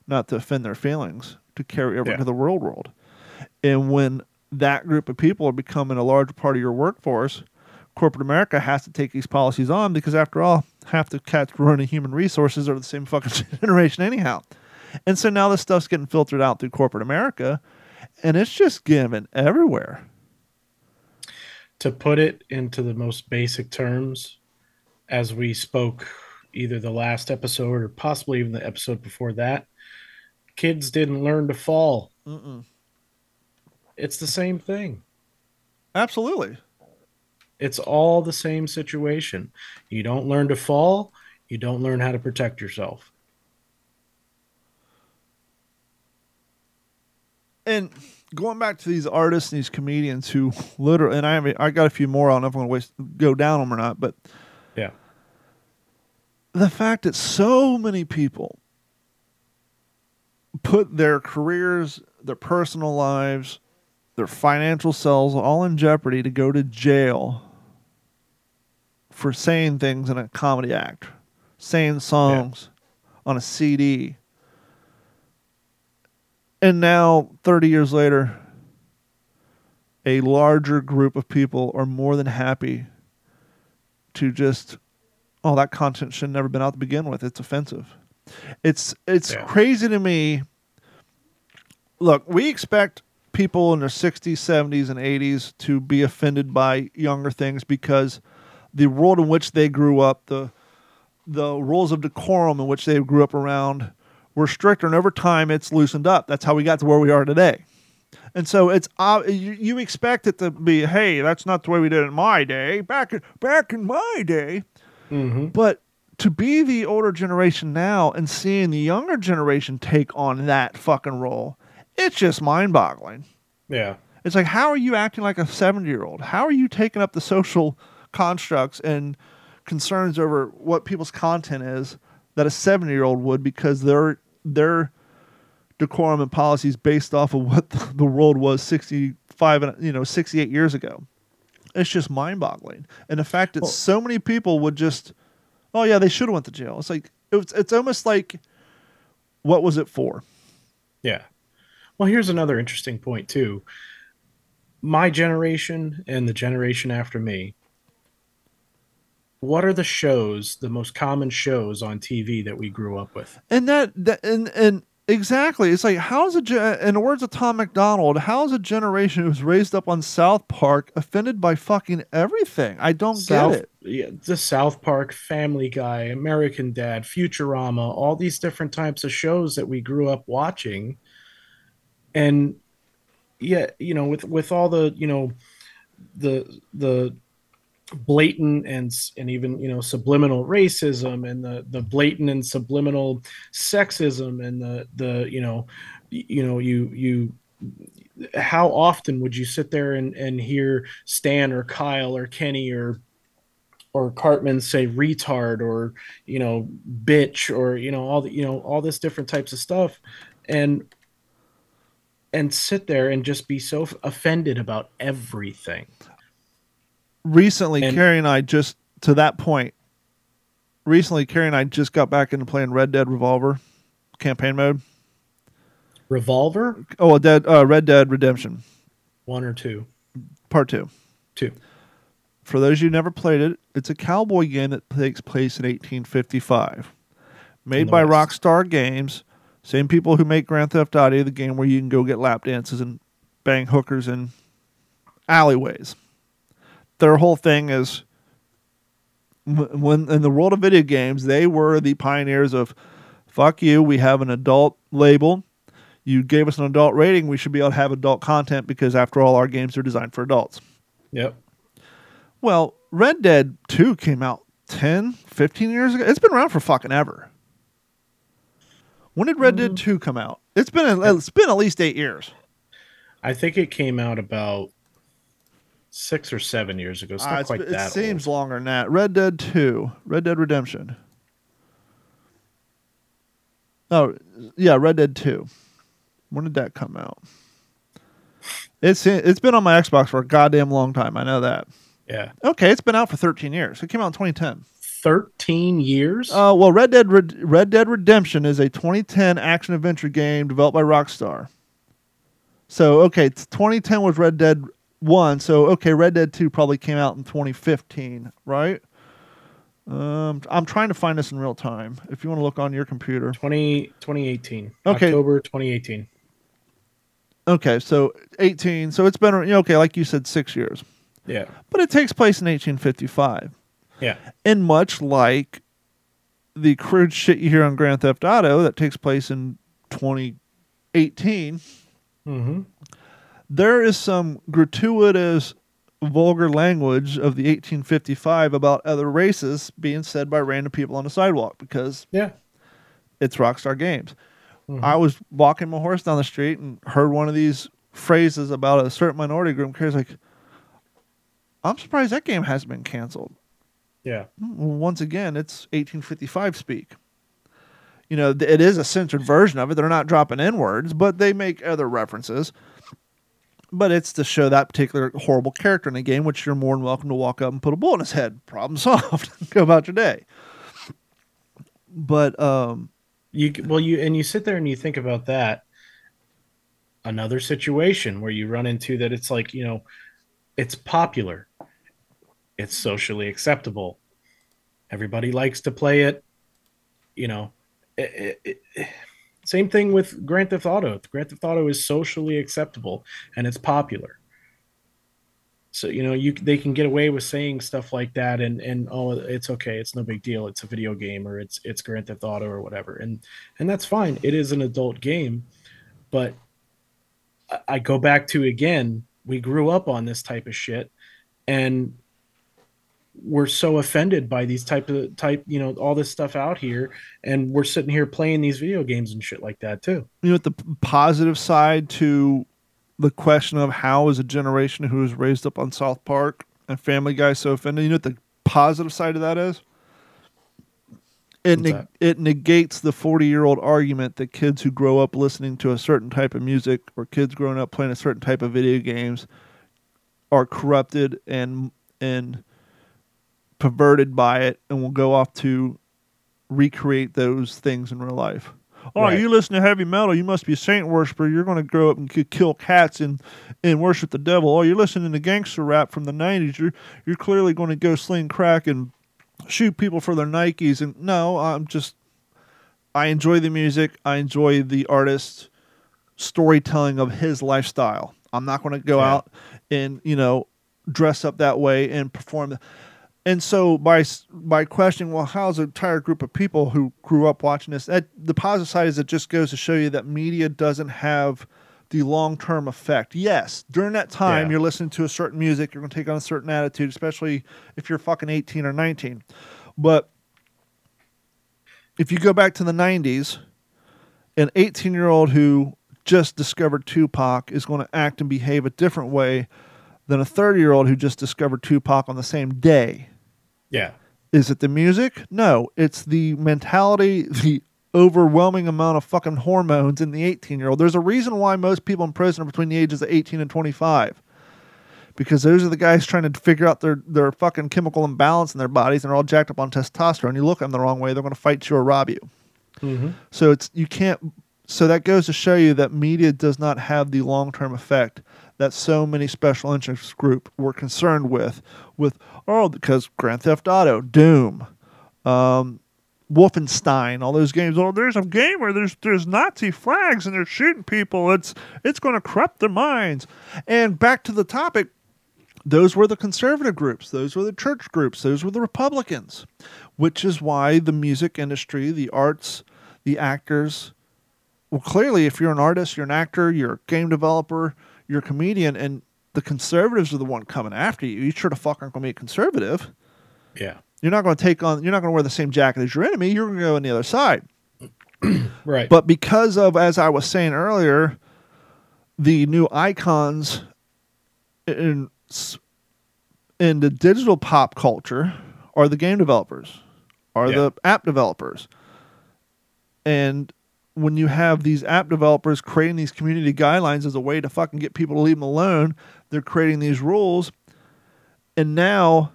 not to offend their feelings, to carry over Yeah. to the world world. And when that group of people are becoming a large part of your workforce, corporate America has to take these policies on because, after all, half the cats running human resources are the same fucking generation, anyhow. And so now this stuff's getting filtered out through corporate America and it's just given everywhere. To put it into the most basic terms, as we spoke either the last episode or possibly even the episode before that, kids didn't learn to fall. Mm-mm. It's the same thing. Absolutely. It's all the same situation. You don't learn to fall, you don't learn how to protect yourself. And going back to these artists and these comedians who literally, and I have, I got a few more. I don't know if I'm going to waste go down them or not, but Yeah. the fact that so many people put their careers, their personal lives, their financial selves all in jeopardy to go to jail for saying things in a comedy act, saying songs on a CD. And now, 30 years later, a larger group of people are more than happy to just oh that content should never been out to begin with. It's offensive. It's it's Yeah. crazy to me. Look we expect people in their 60s 70s and 80s to be offended by younger things because the world in which they grew up the the rules of decorum in which they grew up around were stricter and over time it's loosened up that's how we got to where we are today and so it's uh, you, you expect it to be, hey, that's not the way we did it in my day. Back in, back in my day, Mm-hmm. but to be the older generation now and seeing the younger generation take on that fucking role, it's just mind-boggling. Yeah. It's like, how are you acting like a seventy-year-old? How are you taking up the social constructs and concerns over what people's content is that a seventy-year-old would because their their decorum and policies based off of what the, world was sixty-five and you know sixty-eight years ago. It's just mind-boggling, and the fact that Well- so many people would just, oh yeah, they should have went to jail. It's like it's it's almost like, what was it for? Yeah. Well, here's another interesting point too. My generation and the generation after me. What are the shows, the most common shows on TV that we grew up with? And that, that and and exactly, it's like how's a in the words of Tom MacDonald, how's a generation who's raised up on South Park offended by fucking everything? I don't South, get it. Yeah, the South Park, Family Guy, American Dad, Futurama, all these different types of shows that we grew up watching. And yeah, you know, with with all the, you know, the the blatant and and even you know subliminal racism and the the blatant and subliminal sexism and the the you know you know you you how often would you sit there and and hear Stan or Kyle or Kenny or or Cartman say retard or you know bitch or you know all the you know all this different types of stuff and and sit there and just be so offended about everything Recently, And- Carrie and I just to that point. Recently, Carrie and I just got back into playing Red Dead Revolver campaign mode. revolver Oh, well, Dead uh, Red Dead Redemption one or two Part Two. two For those of you who never played it, it's a cowboy game that takes place in 1855. Made by. Rockstar Games, same people who make Grand Theft Auto, the game where you can go get lap dances and bang hookers in alleyways. Their whole thing is when in the world of video games, they were the pioneers of fuck you, we have an adult label. You gave us an adult rating, we should be able to have adult content because after all our games are designed for adults. yep Well, Red Dead 2 came out 10, 15 years ago. It's been around for fucking ever. When did Red Dead mm-hmm. 2 come out? It's been it's been at least 8 years. i think it came out about six or seven years ago it's not it's- quite it that seems old. longer than that. Red Dead 2, Red Dead Redemption. Oh, yeah, Red Dead 2. When did that come out? It's it's been on my Xbox for a goddamn long time. I know that. yeah Okay, it's been out for 13 years. It came out in 2010. 13 years Uh, well, Red Dead Red, Red Dead Redemption is a 2010 action adventure game developed by Rockstar. So, okay, 2010 was Red Dead 1. So, okay, Red Dead 2 probably came out in 2015, right? Um, I'm trying to find this in real time. If you want to look on your computer. 20, 2018. Okay. October 2018. Okay, so 18. So it's been okay, like you said, six years, Yeah. but it takes place in 1855, Yeah. and much like the crude shit you hear on Grand Theft Auto that takes place in 2018, Mm-hmm. There is some gratuitous vulgar language of the 1855 about other races being said by random people on the sidewalk because Yeah. it's Rockstar Games. Mm-hmm. I was walking my horse down the street and heard one of these phrases about a certain minority group. Cares like, I'm surprised that game hasn't been canceled. Yeah. Hmm, once again, it's 1855 speak. You know, it is a censored version of it. They're not dropping N words, but they make other references. But it's to show that particular horrible character in the game, which you're more than welcome to walk up and put a bullet in his head. Problem solved. Go about your day. But um, You well, you and you sit there and you think about that. Another situation where you run into that it's like you know, it's popular, it's socially acceptable, everybody likes to play it. You know, it, it- same thing with Grand Theft Auto. Grand Theft Auto is socially acceptable and it's popular. So you know you they can get away with saying stuff like that and and oh it's okay it's no big deal it's a video game or it's it's Grand Theft Auto or whatever and and that's fine it is an adult game but I- I go back to again we grew up on this type of shit and we're so offended by these type of type you know all this stuff out here and we're sitting here playing these video games and shit like that too you know what the positive side to the question of how is a generation who was raised up on South Park and Family Guy so offended? You know what the positive side of that is? It What's neg- that? it negates the forty year old argument that kids who grow up listening to a certain type of music or kids growing up playing a certain type of video games are corrupted and and perverted by it and will go off to recreate those things in real life. Oh, Right. you listen to heavy metal, you must be a saint worshiper. You're going to grow up and kill cats and, and worship the devil. Oh, you're listening to gangster rap from the 90s. You're, you're clearly going to go sling crack and shoot people for their Nikes. And no, I'm just, I enjoy the music. I enjoy the artist's storytelling of his lifestyle. I'm not going to go Yeah. out and, you know, dress up that way and perform. And so by by questioning, well, how's an entire group of people who grew up watching this? That, the positive side is it just goes to show you that media doesn't have the long term effect. Yes, during that time, Yeah. you're listening to a certain music, you're going to take on a certain attitude, especially if you're fucking 18 or 19. But if you go back to the 90s, an 18 year old who just discovered Tupac is going to act and behave a different way than a 30 year old who just discovered Tupac on the same day. Yeah Is it the music? No, it's the mentality, the overwhelming amount of fucking hormones in the 18 year old. There's a reason why most people in prison are between the ages of 18 and 25. Because those are the guys trying to figure out their, their fucking chemical imbalance in their bodies and they're all jacked up on testosterone. You look at them the wrong way, they're going to fight you or rob you. mm-hmm. So it's you can't. So that goes to show you that media does not have the long term effect that so many special interest group were concerned with. With oh, because Grand Theft Auto, Doom, um, Wolfenstein, all those games. Oh, there's a game where there's there's Nazi flags and they're shooting people. It's it's going to corrupt their minds. And back to the topic, those were the conservative groups, those were the church groups, those were the Republicans, which is why the music industry, the arts, the actors, well, clearly, if you're an artist, you're an actor, you're a game developer, you're a comedian, and the conservatives are the one coming after you. You sure the fuck aren't going to be a conservative. yeah You're not going to take on. You're not going to wear the same jacket as your enemy. You're going to go on the other side. right But because of, as I was saying earlier, the new icons in in the digital pop culture are the game developers, are Yeah. the app developers, and when you have these app developers creating these community guidelines as a way to fucking get people to leave them alone, they're creating these rules, and now,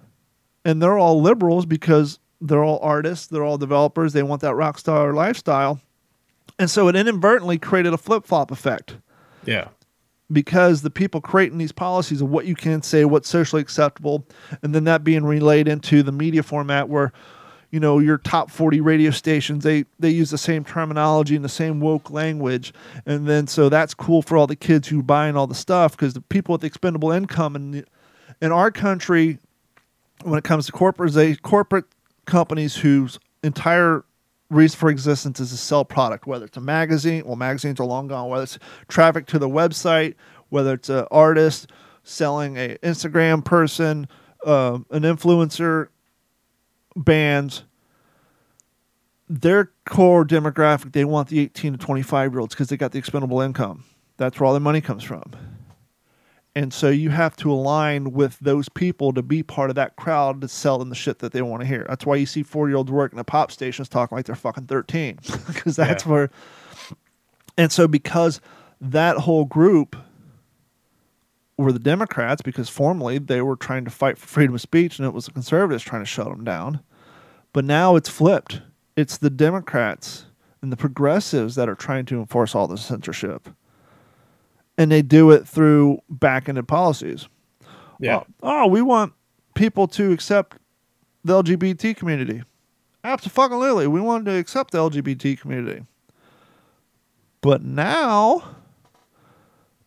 and they're all liberals because they're all artists, they're all developers, they want that rock star lifestyle. And so it inadvertently created a flip flop effect. Yeah. Because the people creating these policies of what you can say, what's socially acceptable, and then that being relayed into the media format where you know your top 40 radio stations they they use the same terminology and the same woke language. And then so that's cool for all the kids who are buying all the stuff because the people with the expendable income in in our country when it comes to corporate corporate companies whose entire reason for existence is to sell product whether it's a magazine well magazines are long gone whether it's traffic to the website whether it's an artist selling a instagram person uh, an influencer bands their core demographic they want the 18 to 25 year olds because they got the expendable income. That's where all the money comes from. And so you have to align with those people to be part of that crowd to sell them the shit that they want to hear. That's why you see four year olds working at pop stations talking like they're fucking 13 because that's Yeah. where and so because that whole group were the Democrats because formerly they were trying to fight for freedom of speech and it was the conservatives trying to shut them down. But now it's flipped. It's the Democrats and the progressives that are trying to enforce all this censorship. And they do it through back-ended policies. Yeah. Oh, oh, we want people to accept the LGBT community. Absolutely. We wanted to accept the LGBT community. But now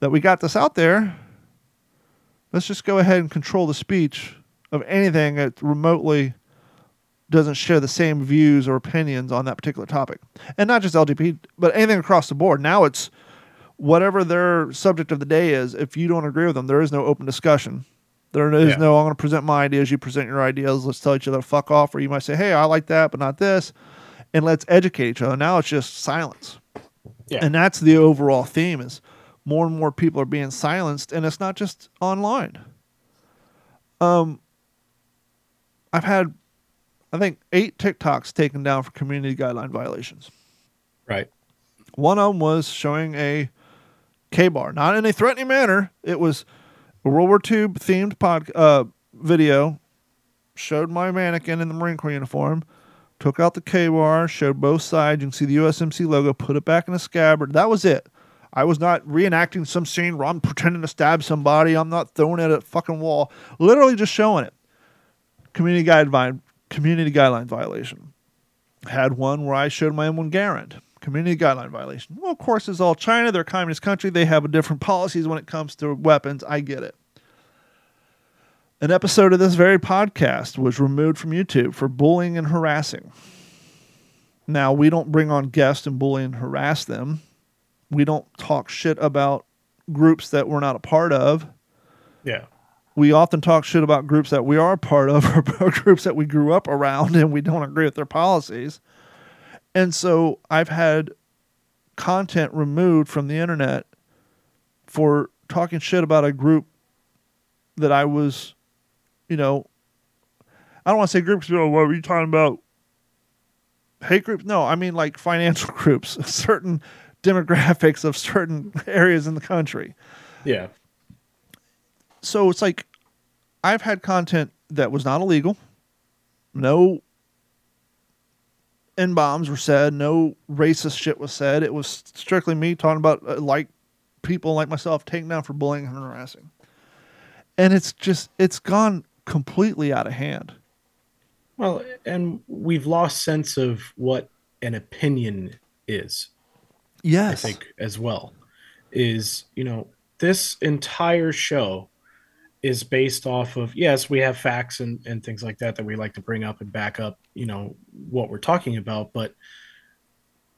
that we got this out there, let's just go ahead and control the speech of anything that remotely doesn't share the same views or opinions on that particular topic. And not just LGBT, but anything across the board. Now it's whatever their subject of the day is, if you don't agree with them, there is no open discussion. There is Yeah. no, I'm going to present my ideas, you present your ideas, let's tell each other fuck off. Or you might say, hey, I like that, but not this. And let's educate each other. Now it's just silence. Yeah. And that's the overall theme is more and more people are being silenced and it's not just online. Um I've had I think 8 TikToks taken down for community guideline violations. Right. One of them was showing a Ka-Bar, not in a threatening manner. It was a World War II themed pod, uh, video. Showed my mannequin in the Marine Corps uniform. Took out the Ka-Bar, showed both sides. You can see the USMC logo. Put it back in a scabbard. That was it. I was not reenacting some scene where I'm pretending to stab somebody. I'm not throwing it at a fucking wall. Literally just showing it. Community guideline, community guideline violation had one where I showed my M1 Garand. Community guideline violation. Well, of course, it's all China. They're a communist country. They have different policies when it comes to weapons. I get it. An episode of this very podcast was removed from YouTube for bullying and harassing. Now, we don't bring on guests and bully and harass them. We don't talk shit about groups that we're not a part of Yeah. we often talk shit about groups that we are a part of or groups that we grew up around and we don't agree with their policies. And so I've had content removed from the internet for talking shit about a group that I was, you know, I don't want to say groups, you know, what are you talking about? Hate groups? No, I mean like financial groups, certain demographics of certain areas in the country Yeah. so it's like I've had content that was not illegal. No N bombs were said. No racist shit was said. It was strictly me talking about uh, like people like myself taken down for bullying and harassing. And it's just it's gone completely out of hand. Well, and we've lost sense of what an opinion is. Yes. I think as well is you know this entire show is based off of yes we have facts and, and things like that that we like to bring up and back up you know what we're talking about but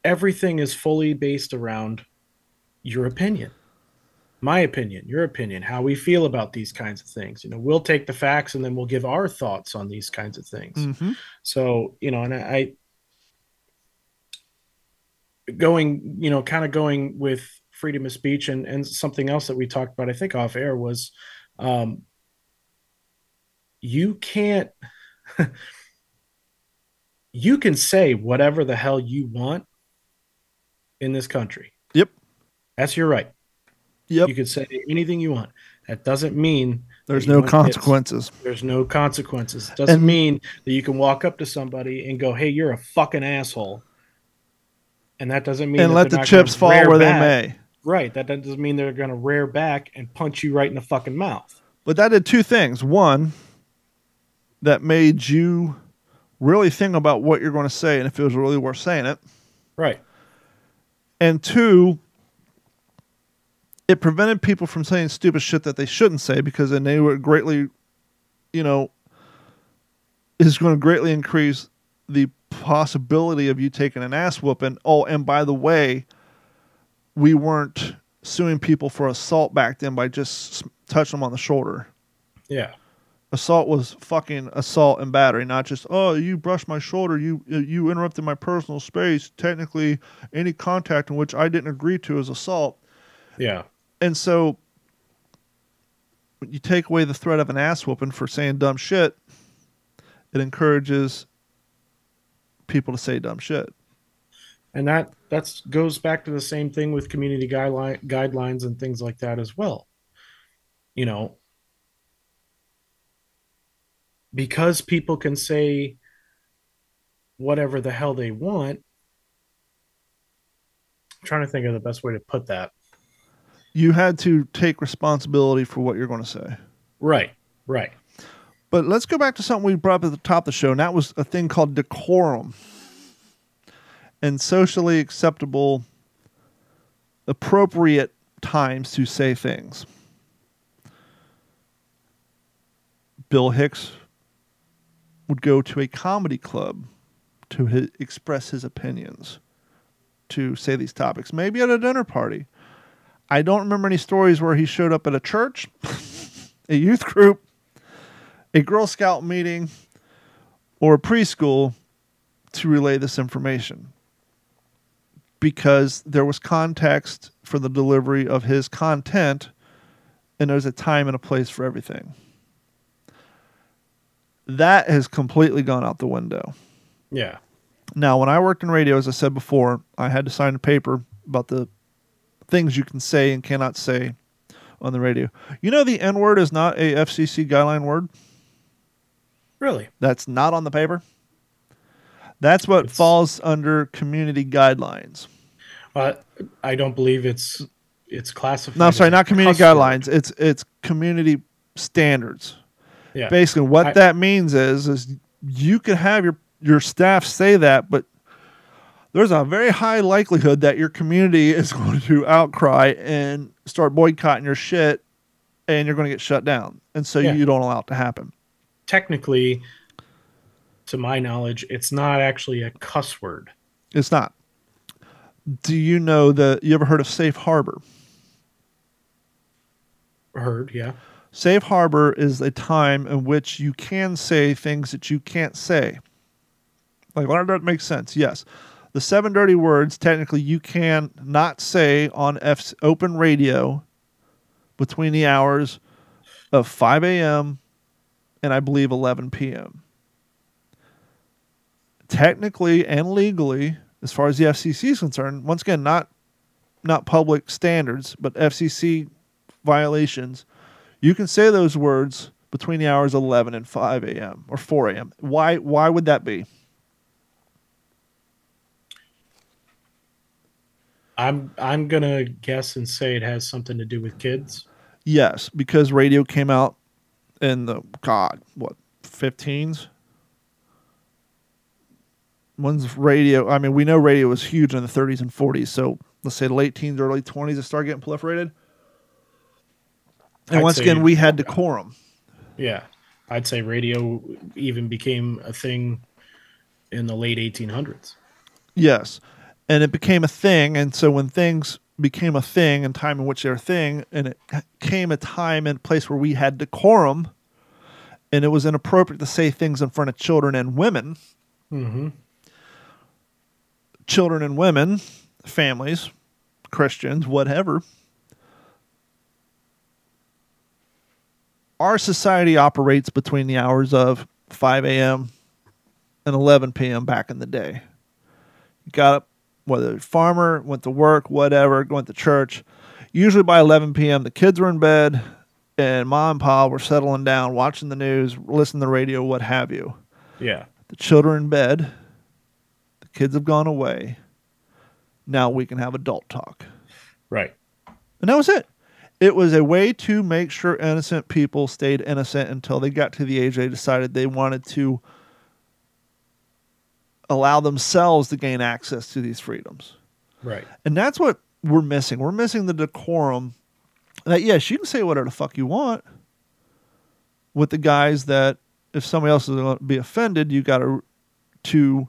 everything is fully based around your opinion my opinion your opinion how we feel about these kinds of things you know we'll take the facts and then we'll give our thoughts on these kinds of things Mhm. so, you know, and I going, you know, kind of going with freedom of speech and, and something else that we talked about, I think off air was um, you can't, you can say whatever the hell you want in this country. Yep. That's your right. Yep. You can say anything you want. That doesn't mean There's no consequences. there's no consequences. It doesn't And- mean that you can walk up to somebody and go, "Hey, you're a fucking asshole," and that doesn't mean And let the chips fall where back. they may. Right. That doesn't mean they're going to rear back and punch you right in the fucking mouth. But that did two things. One, that made you really think about what you're going to say and if it was really worth saying it. Right. And two, it prevented people from saying stupid shit that they shouldn't say because then they would greatly, you know, is going to greatly increase the possibility of you taking an ass whooping. Oh, and by the way, we weren't suing people for assault back then by just touching them on the shoulder. Yeah. Assault was fucking assault and battery, not just oh you brushed my shoulder, you you interrupted my personal space. Technically, any contact in which I didn't agree to is assault. Yeah. And so you take away the threat of an ass whooping for saying dumb shit, it encourages people to say dumb shit. and that that's goes back to the same thing with community guideline guidelines and things like that as well you know because people can say whatever the hell they want I'm trying to think of the best way to put that You had to take responsibility for what you're going to say. right right But let's go back to something we brought up at the top of the show, and that was a thing called decorum and socially acceptable, appropriate times to say things. Bill Hicks would go to a comedy club to hi- express his opinions, to say these topics, maybe at a dinner party. I don't remember any stories where he showed up at a church, a youth group, a Girl Scout meeting, or a preschool to relay this information because there was context for the delivery of his content and there's a time and a place for everything. That has completely gone out the window. yeah Now, when I worked in radio, as I said before, I had to sign a paper about the things you can say and cannot say on the radio. You know, the N word is not a FCC guideline word. Really That's not on the paper. That's what It's- falls under community guidelines. uh, i don't believe it's it's classified No, I'm sorry, not community word. guidelines. It's it's community standards. yeah Basically, what I- that means is is you can have your your staff say that, but there's a very high likelihood that your community is going to outcry and start boycotting your shit, and you're going to get shut down. And so Yeah. you don't allow it to happen. Technically to my knowledge it's not actually a cuss word It's not. Do you know that you ever heard of safe harbor? heard yeah Safe harbor is a time in which you can say things that you can't say. Like, well, that makes sense. Yes. The seven dirty words, technically, you can not say on F's open radio between the hours of 5 a.m. and I believe 11 p.m. Technically and legally, as far as the FCC is concerned, once again, not not public standards, but FCC violations, you can say those words between the hours of 11 and 5 a.m. or 4 a.m. Why, why would that be? I'm I'm gonna guess and say it has something to do with kids. Yes, because radio came out in the, God, what, 15s? When's radio? I mean, we know radio was huge in the 30s and 40s. So let's say the late teens, early 20s, it started getting proliferated. And I'd once again, we had decorum. Yeah, I'd say radio even became a thing in the late 1800s. Yes. And it became a thing. And so when things became a thing and time in which they're a thing, and it came a time and place where we had decorum, and it was inappropriate to say things in front of children and women, Mm-hmm. children and women, families, Christians, whatever. Our society operates between the hours of 5 a.m. and 11 p.m. back in the day. You got up, whether farmer, went to work, whatever, went to church. Usually by 11 p.m., the kids were in bed and mom and pa were settling down, watching the news, listening to the radio, what have you. Yeah, The children in bed, the kids have gone away. Now we can have adult talk. right. And that was it. It was a way to make sure innocent people stayed innocent until they got to the age they decided they wanted to allow themselves to gain access to these freedoms. Right. And that's what we're missing. We're missing the decorum that yes, you can say whatever the fuck you want with the guys that if somebody else is going to be offended, you got to to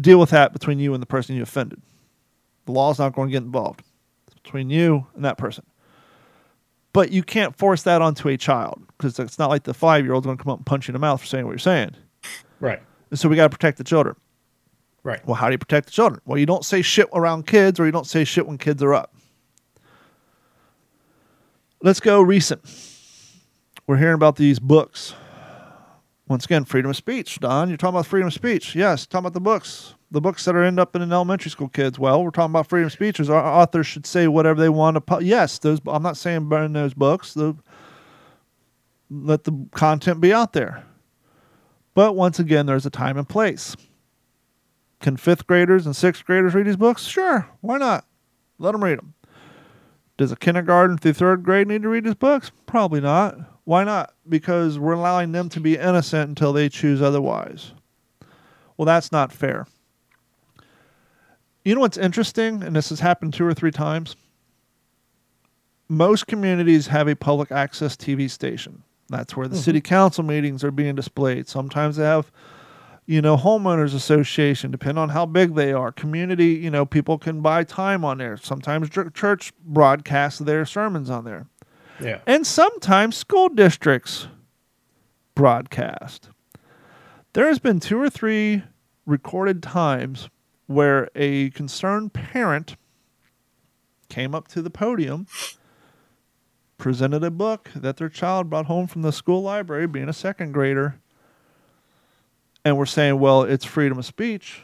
deal with that between you and the person you offended. The law's not going to get involved. It's between you and that person. But you can't force that onto a child because it's not like the five year old's going to come up and punch you in the mouth for saying what you're saying. Right. And so we got to protect the children. Right. Well, how do you protect the children? Well, you don't say shit around kids or you don't say shit when kids are up. Let's go recent. We're hearing about these books. Once again, freedom of speech. Don, you're talking about freedom of speech. Yes, talking about the books. The books that are end up in an elementary school kids. Well, we're talking about freedom of speech. Our authors should say whatever they want to. Pu- yes, those. I'm not saying burn those books. The, let the content be out there. But once again, there's a time and place. Can fifth graders and sixth graders read these books? Sure, why not? Let them read them. Does a kindergarten through third grade need to read these books? Probably not. Why not? Because we're allowing them to be innocent until they choose otherwise. Well, that's not fair. You know what's interesting, and this has happened two or three times? Most communities have a public access TV station. That's where the mm-hmm. city council meetings are being displayed. Sometimes they have you know, homeowners association, depending on how big they are. Community, you know, people can buy time on there. Sometimes church broadcasts their sermons on there. Yeah. And sometimes school districts broadcast. There has been two or three recorded times where a concerned parent came up to the podium, presented a book that their child brought home from the school library, being a second grader, and we're saying, well, it's freedom of speech,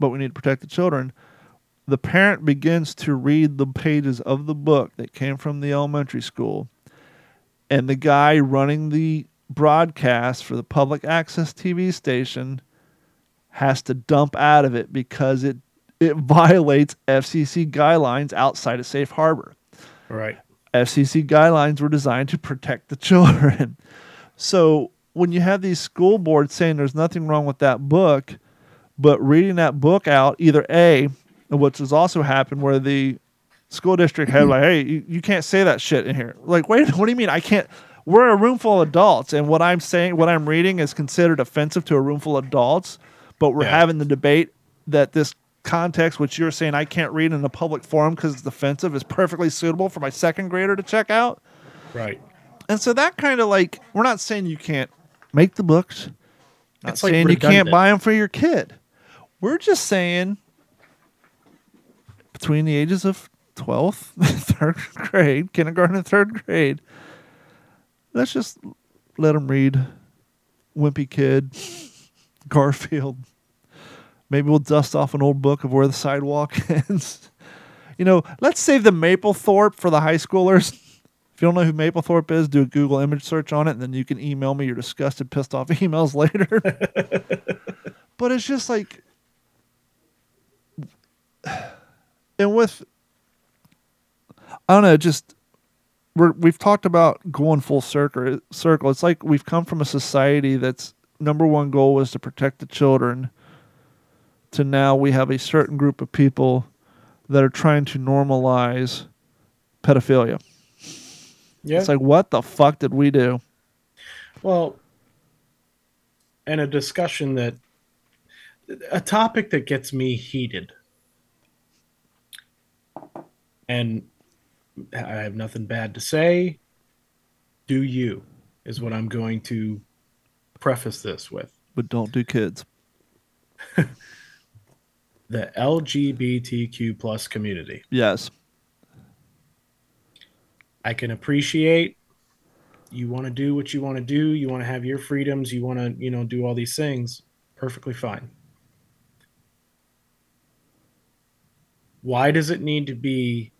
but we need to protect the children. The parent begins to read the pages of the book that came from the elementary school, and the guy running the broadcast for the public access TV station has to dump out of it because it it violates FCC guidelines outside of safe harbor. Right. FCC guidelines were designed to protect the children. So when you have these school boards saying there's nothing wrong with that book, but reading that book out, either A, which has also happened where the school district had like, hey, you, you can't say that shit in here. Like, wait, what do you mean? I can't. We're a room full of adults, and what I'm saying, what I'm reading is considered offensive to a room full of adults, but we're Yeah. having the debate that this context, which you're saying I can't read in a public forum because it's offensive, is perfectly suitable for my second grader to check out. Right. And so that kind of like we're not saying you can't make the books. Not It's, like, saying you can't buy them for your kid. We're just saying between the ages of 12th, third grade, kindergarten and third grade, let's just let them read Wimpy Kid, Garfield. Maybe we'll dust off an old book of where the sidewalk ends. you know, let's save the Mapplethorpe for the high schoolers. If you don't know who Mapplethorpe is, do a Google image search on it, and then you can email me your disgusted, pissed off emails later. but it's just like, and with, I don't know, just we're, we've talked about going full circle. Circle. It's like we've come from a society that's number one goal was to protect the children. To now we have a certain group of people that are trying to normalize pedophilia. Yeah. It's like, what the fuck did we do? Well, and a discussion that a topic that gets me heated. And I have nothing bad to say. Do you is what I'm going to preface this with. But don't do kids. The LGBTQ plus community. Yes. I can appreciate you want to do what you want to do, you want to have your freedoms, you want to, you know, do all these things. Perfectly fine. Why does it need to be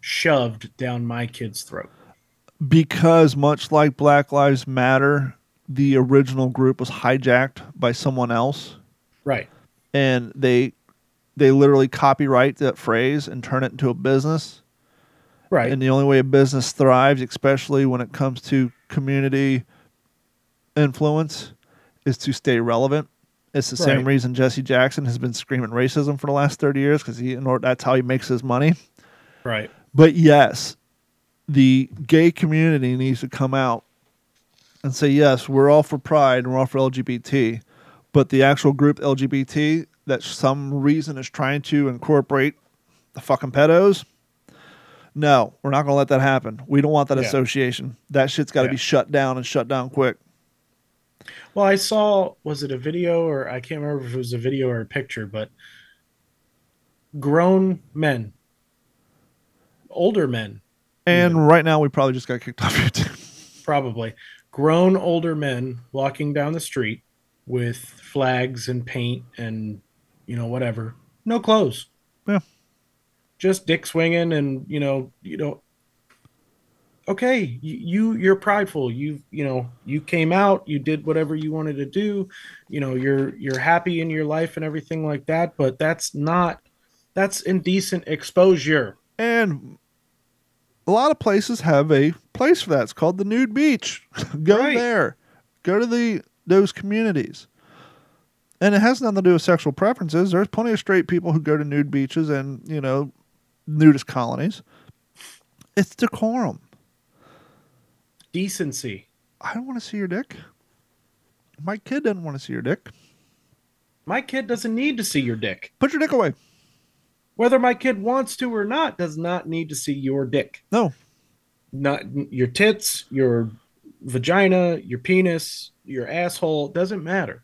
shoved down my kid's throat? Because much like Black Lives Matter, the original group was hijacked by someone else Right. And they they literally copyright that phrase and turn it into a business. Right. And the only way a business thrives, especially when it comes to community influence is to stay relevant. It's the same reason Jesse Jackson has been screaming racism for the last 30 years because he in order, that's how he makes his money. Right. But yes, the gay community needs to come out and say, yes, we're all for pride and we're all for LGBT. But the actual group LGBT that some reason is trying to incorporate the fucking pedos, no, we're not going to let that happen. We don't want that Yeah. association. That shit's got to Yeah. be shut down and shut down quick. Well, I saw was it a video or I can't remember if it was a video or a picture, but grown men, older men, And right now, we probably just got kicked off YouTube. probably grown older men walking down the street with flags and paint and you know whatever, no clothes, Yeah. just dick swinging and you know you know. Okay, you, you you're prideful. You you know you came out. You did whatever you wanted to do. You know you're you're happy in your life and everything like that. But that's not that's indecent exposure. And a lot of places have a place for that. It's called the nude beach. Go Right. there. Go to the those communities. And it has nothing to do with sexual preferences. There's plenty of straight people who go to nude beaches and, you know, nudist colonies. It's decorum. Decency. I don't want to see your dick. My kid doesn't want to see your dick. My kid doesn't need to see your dick. Put your dick away. Whether my kid wants to or not does not need to see your dick. No. Not your tits, your vagina, your penis, your asshole, doesn't matter.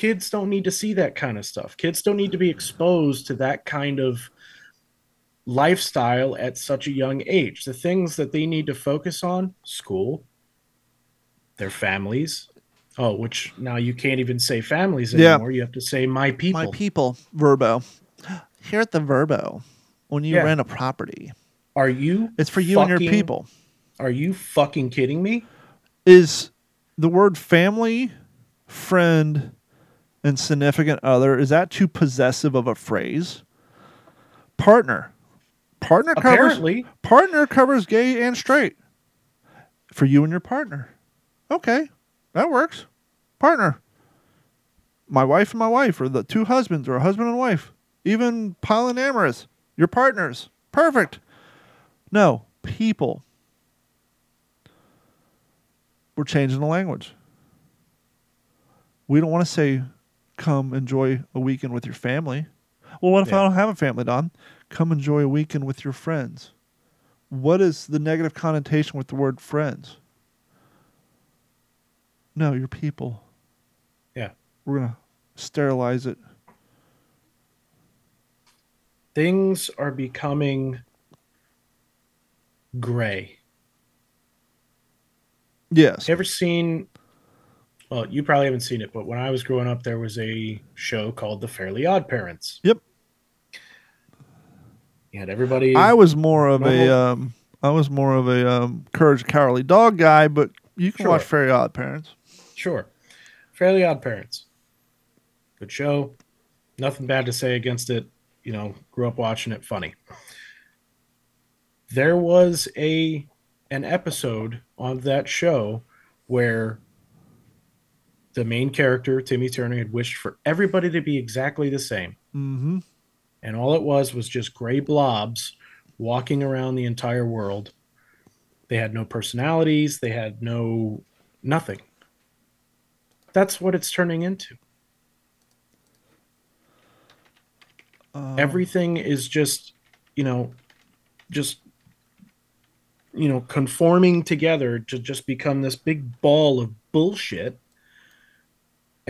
Kids don't need to see that kind of stuff. Kids don't need to be exposed to that kind of lifestyle at such a young age. The things that they need to focus on, school, their families. Oh, which now you can't even say families Yeah. anymore. You have to say my people. My people, Vrbo. Here at the Vrbo, when you Yeah. rent a property, Are you it's for you and your people. Are you fucking kidding me? is the word family, friend, and significant other is that too possessive of a phrase? Partner. Partner covers Apparently. partner covers gay and straight. For you and your partner. Okay. That works. Partner. My wife and my wife, or the two husbands, or a husband and wife. Even polyamorous. Your partners. Perfect. No. People. We're changing the language. We don't want to say, come enjoy a weekend with your family. Well, what if I don't have a family, Don? Come enjoy a weekend with your friends. What is the negative connotation with the word friends? No, your people. Yeah. We're going to sterilize it. Things are becoming gray. Yes. You ever seen well, you probably haven't seen it, but when I was growing up there was a show called The Fairly Odd Parents. Yep. You had everybody I was more of a um I was more of a um Courage Cowardly Dog guy, but you can Sure. watch Fairly Odd Parents. Sure. Fairly Odd Parents. Good show. Nothing bad to say against it. You know, grew up watching it funny. There was a an episode on that show where the main character, Timmy Turner, had wished for everybody to be exactly the same. Mm-hmm. And all it was was just gray blobs walking around the entire world. They had no personalities, they had no nothing. That's what it's turning into. Everything is just, you know, just you know, conforming together to just become this big ball of bullshit.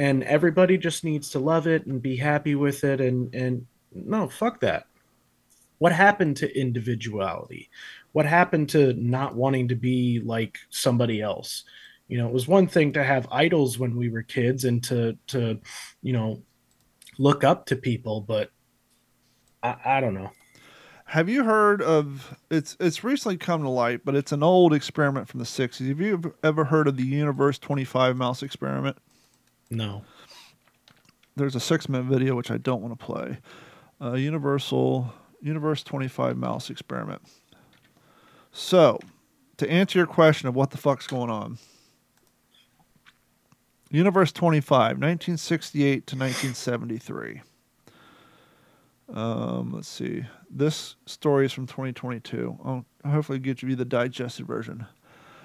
And everybody just needs to love it and be happy with it and and no, fuck that. What happened to individuality? What happened to not wanting to be like somebody else? You know, it was one thing to have idols when we were kids and to to, you know, look up to people, but I, I don't know. Have you heard of it's it's recently come to light, but it's an old experiment from the 60s. Have you ever- heard of the Universe 25 mouse experiment? No. There's a 6-minute video which I don't want to play. Uh, Universal Universe 25 mouse experiment. So, to answer your question of what the fuck's going on. Universe 25, 1968 to 1973. Um, let's see. This story is from 2022. I'll hopefully get you the digested version.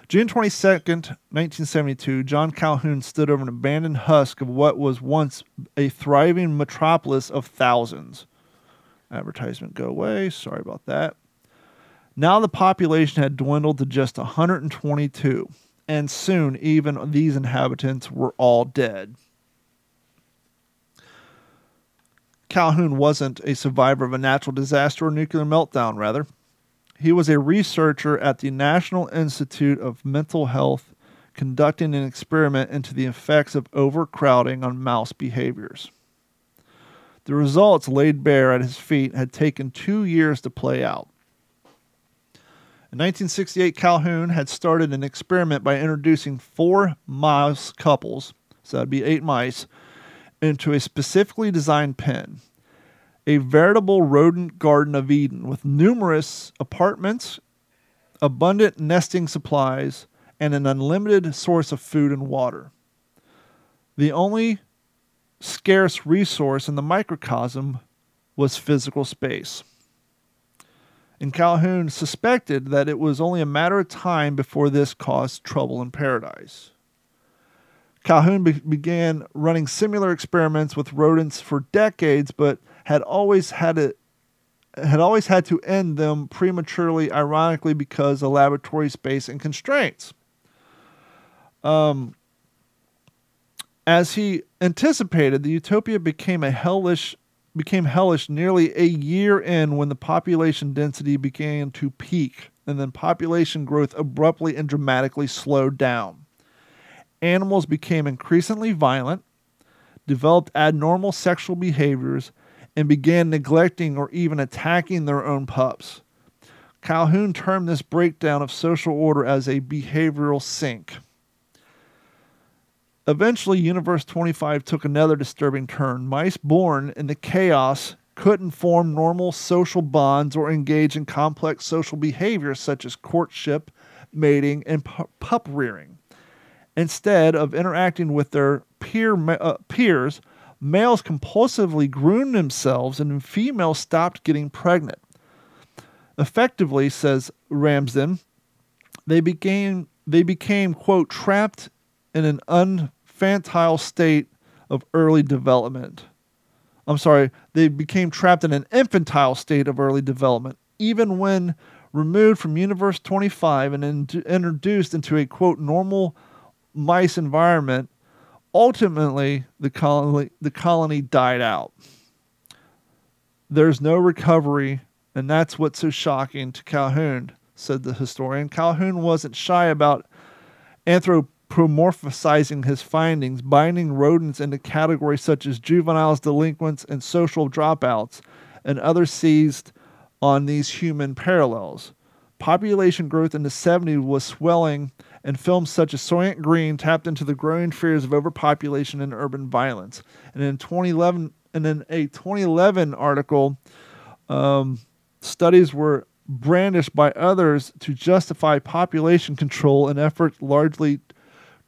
June 22nd, 1972, John Calhoun stood over an abandoned husk of what was once a thriving metropolis of thousands. Advertisement go away. Sorry about that. Now the population had dwindled to just 122, and soon even these inhabitants were all dead. Calhoun wasn't a survivor of a natural disaster or nuclear meltdown, rather. He was a researcher at the National Institute of Mental Health conducting an experiment into the effects of overcrowding on mouse behaviors. The results laid bare at his feet had taken two years to play out. In 1968, Calhoun had started an experiment by introducing four mouse couples, so that'd be eight mice, into a specifically designed pen. A veritable rodent garden of Eden with numerous apartments, abundant nesting supplies, and an unlimited source of food and water. The only scarce resource in the microcosm was physical space. And Calhoun suspected that it was only a matter of time before this caused trouble in paradise. Calhoun be- began running similar experiments with rodents for decades, but had always had it had always had to end them prematurely, ironically, because of laboratory space and constraints. Um, as he anticipated, the utopia became a hellish became hellish nearly a year in when the population density began to peak, and then population growth abruptly and dramatically slowed down animals became increasingly violent, developed abnormal sexual behaviors, and began neglecting or even attacking their own pups. Calhoun termed this breakdown of social order as a behavioral sink. Eventually, Universe 25 took another disturbing turn. Mice born in the chaos couldn't form normal social bonds or engage in complex social behaviors such as courtship, mating, and pup rearing. Instead of interacting with their peer uh, peers, males compulsively groomed themselves and females stopped getting pregnant. Effectively, says Ramsden, they became they became quote trapped in an infantile state of early development. I'm sorry, they became trapped in an infantile state of early development, even when removed from Universe 25 and in- introduced into a quote normal mice environment, ultimately the colony the colony died out. There's no recovery, and that's what's so shocking to Calhoun, said the historian. Calhoun wasn't shy about anthropomorphizing his findings, binding rodents into categories such as juveniles, delinquents, and social dropouts, and others seized on these human parallels. Population growth in the 70s was swelling and films such as Soylent Green tapped into the growing fears of overpopulation and urban violence. And in 2011, and in a 2011 article, um, studies were brandished by others to justify population control in efforts largely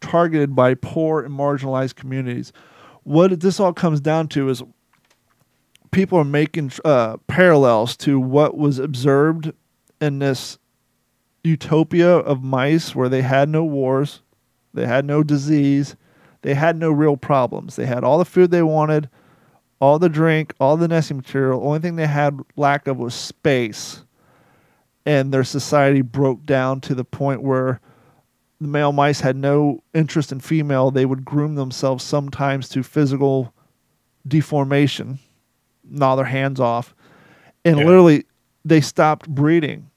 targeted by poor and marginalized communities. What this all comes down to is people are making uh, parallels to what was observed in this utopia of mice where they had no wars, they had no disease, they had no real problems. They had all the food they wanted, all the drink, all the nesting material. Only thing they had lack of was space. And their society broke down to the point where the male mice had no interest in female. They would groom themselves sometimes to physical deformation, gnaw their hands off. And yeah. literally, they stopped breeding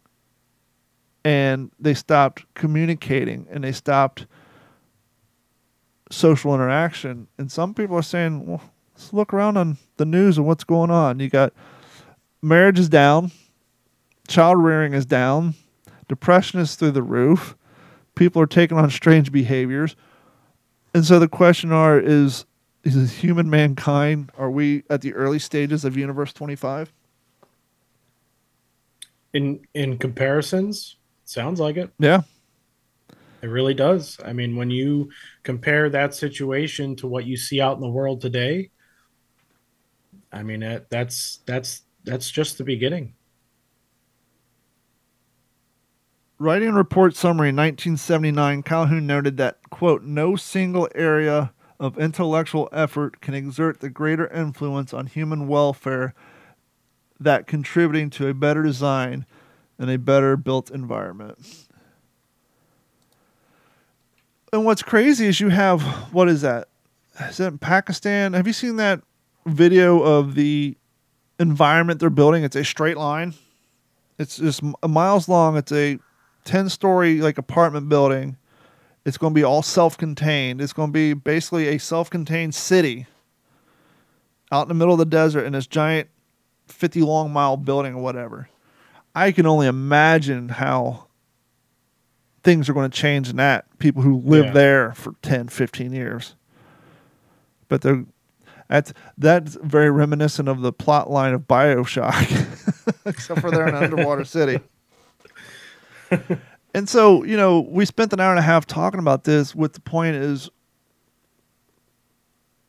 and they stopped communicating and they stopped social interaction. And some people are saying, well, let's look around on the news and what's going on. You got marriage is down, child rearing is down, depression is through the roof, people are taking on strange behaviors. And so the question are is is human mankind are we at the early stages of universe 25 in in comparisons Sounds like it. Yeah. It really does. I mean, when you compare that situation to what you see out in the world today, I mean, that, that's that's that's just the beginning. Writing a report summary in 1979, Calhoun noted that, quote, no single area of intellectual effort can exert the greater influence on human welfare that contributing to a better design and a better built environment. And what's crazy is you have, what is that? Is that in Pakistan? Have you seen that video of the environment they're building? It's a straight line. It's just miles long. It's a 10 story like apartment building. It's going to be all self contained. It's going to be basically a self contained city out in the middle of the desert in this giant 50 long mile building or whatever. I can only imagine how things are going to change in that. People who live Yeah. there for 10, 15 years. But they're. That's that's very reminiscent of the plot line of Bioshock, except for they're in an underwater city. And so, you know, we spent an hour and a half talking about this with the point is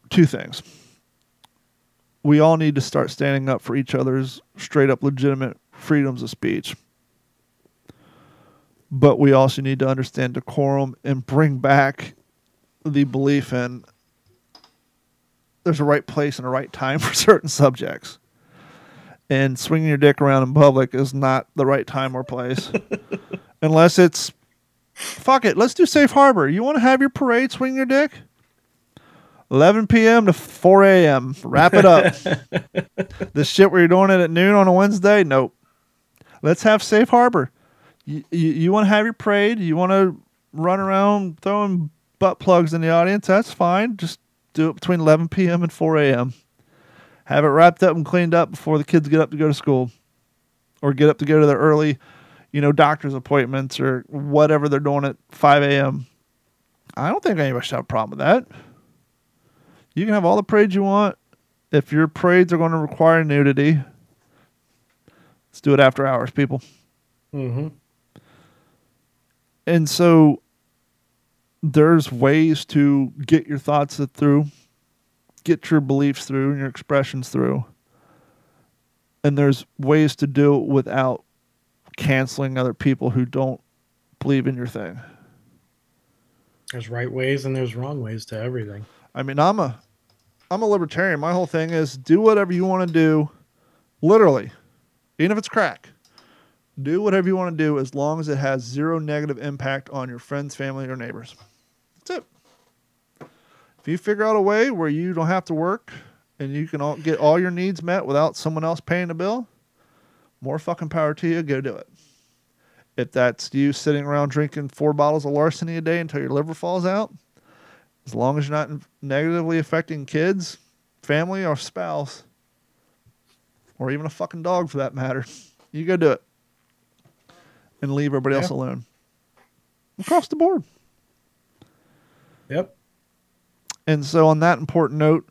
two things. We all need to start standing up for each other's straight up legitimate freedoms of speech. But we also need to understand decorum and bring back the belief in there's a right place and a right time for certain subjects. And swinging your dick around in public is not the right time or place unless it's fuck it. Let's do safe harbor. You want to have your parade, swing your dick. 11 p.m. to 4 a.m. Wrap it up. this shit where you're doing it at noon on a Wednesday? Nope. Let's have safe harbor. You, you, you want to have your parade? You want to run around throwing butt plugs in the audience? That's fine. Just do it between 11 p.m. and 4 a.m. Have it wrapped up and cleaned up before the kids get up to go to school or get up to go to their early you know, doctor's appointments or whatever they're doing at 5 a.m. I don't think anybody should have a problem with that. You can have all the parades you want. If your parades are going to require nudity, let's do it after hours, people. Mm-hmm. And so there's ways to get your thoughts through, get your beliefs through, and your expressions through. And there's ways to do it without canceling other people who don't believe in your thing. There's right ways and there's wrong ways to everything. I mean, I'm a I'm a libertarian. My whole thing is do whatever you want to do, literally, even if it's crack. Do whatever you want to do as long as it has zero negative impact on your friends, family, or neighbors. That's it. If you figure out a way where you don't have to work and you can all get all your needs met without someone else paying the bill, more fucking power to you. Go do it. If that's you sitting around drinking four bottles of larceny a day until your liver falls out, as long as you're not negatively affecting kids, family, or spouse, or even a fucking dog for that matter, you go do it and leave everybody else alone. Across the board. Yep. And so, on that important note,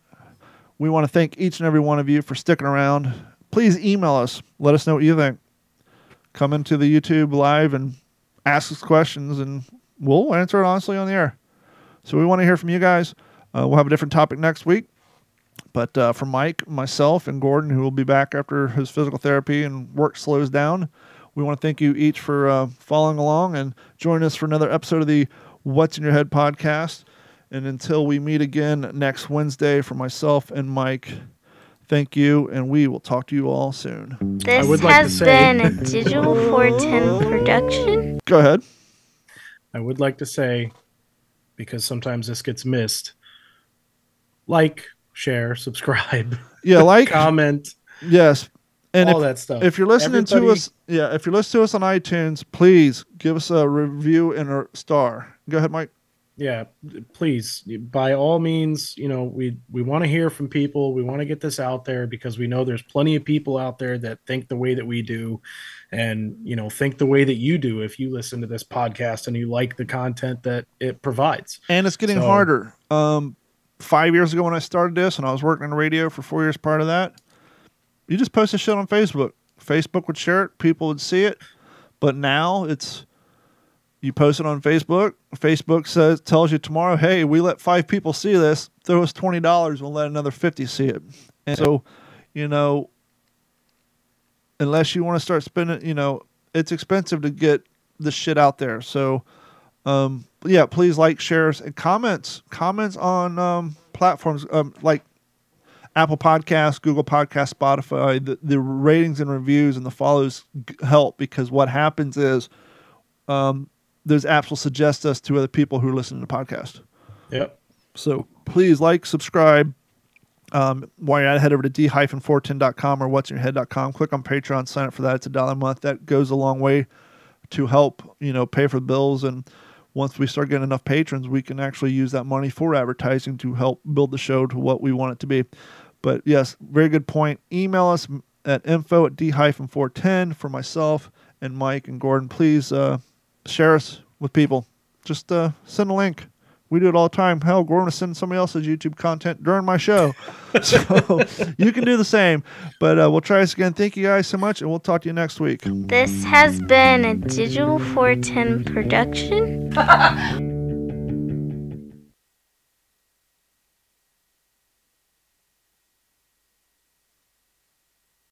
we want to thank each and every one of you for sticking around. Please email us. Let us know what you think. Come into the YouTube live and ask us questions, and we'll answer it honestly on the air. So, we want to hear from you guys. Uh, we'll have a different topic next week. But uh, for Mike, myself, and Gordon, who will be back after his physical therapy and work slows down, we want to thank you each for uh, following along and joining us for another episode of the What's in Your Head podcast. And until we meet again next Wednesday for myself and Mike, thank you, and we will talk to you all soon. This would like to has say- been a Digital 410 production. Go ahead. I would like to say, because sometimes this gets missed, like, share, subscribe, Yeah, like, comment, yes. And all if, that stuff. if you're listening to us, yeah, if you're listening to us on iTunes, please give us a review and a star. Go ahead, Mike. yeah please by all means you know we we want to hear from people we want to get this out there because we know there's plenty of people out there that think the way that we do and you know think the way that you do if you listen to this podcast and you like the content that it provides And it's getting So- harder. Um, five years ago when I started this, and I was working in radio for four years prior to that, you just post a shit on Facebook. Facebook would share it, people would see it. But now it's you post it on Facebook. Facebook says tells you tomorrow, hey, we let five people see this. Throw us twenty dollars. We'll let another fifty see it. And so, you know, unless you want to start spending, you know, it's expensive to get the shit out there. So, um, yeah, please like, shares, and comments. Comments on um, platforms um, like Apple Podcasts, Google Podcasts, Spotify. The, the ratings and reviews and the follows help because what happens is um, those apps will suggest us to other people who listen to the podcast. Yep. So please like, subscribe. Um, while you're at it, head over to d-410.com or what'sinyourhead.com. Click on Patreon, sign up for that. It's a dollar a month. That goes a long way to help, you know, pay for the bills. And once we start getting enough patrons, we can actually use that money for advertising to help build the show to what we want it to be. But yes, very good point. Email us at info at d-410 for myself and Mike and Gordon. Please uh, share us with people. Just uh, send a link. We do it all the time. Hell, Gordon will send somebody else's YouTube content during my show. so you can do the same. But uh, we'll try this again. Thank you guys so much, and we'll talk to you next week. This has been a Digital 410 production.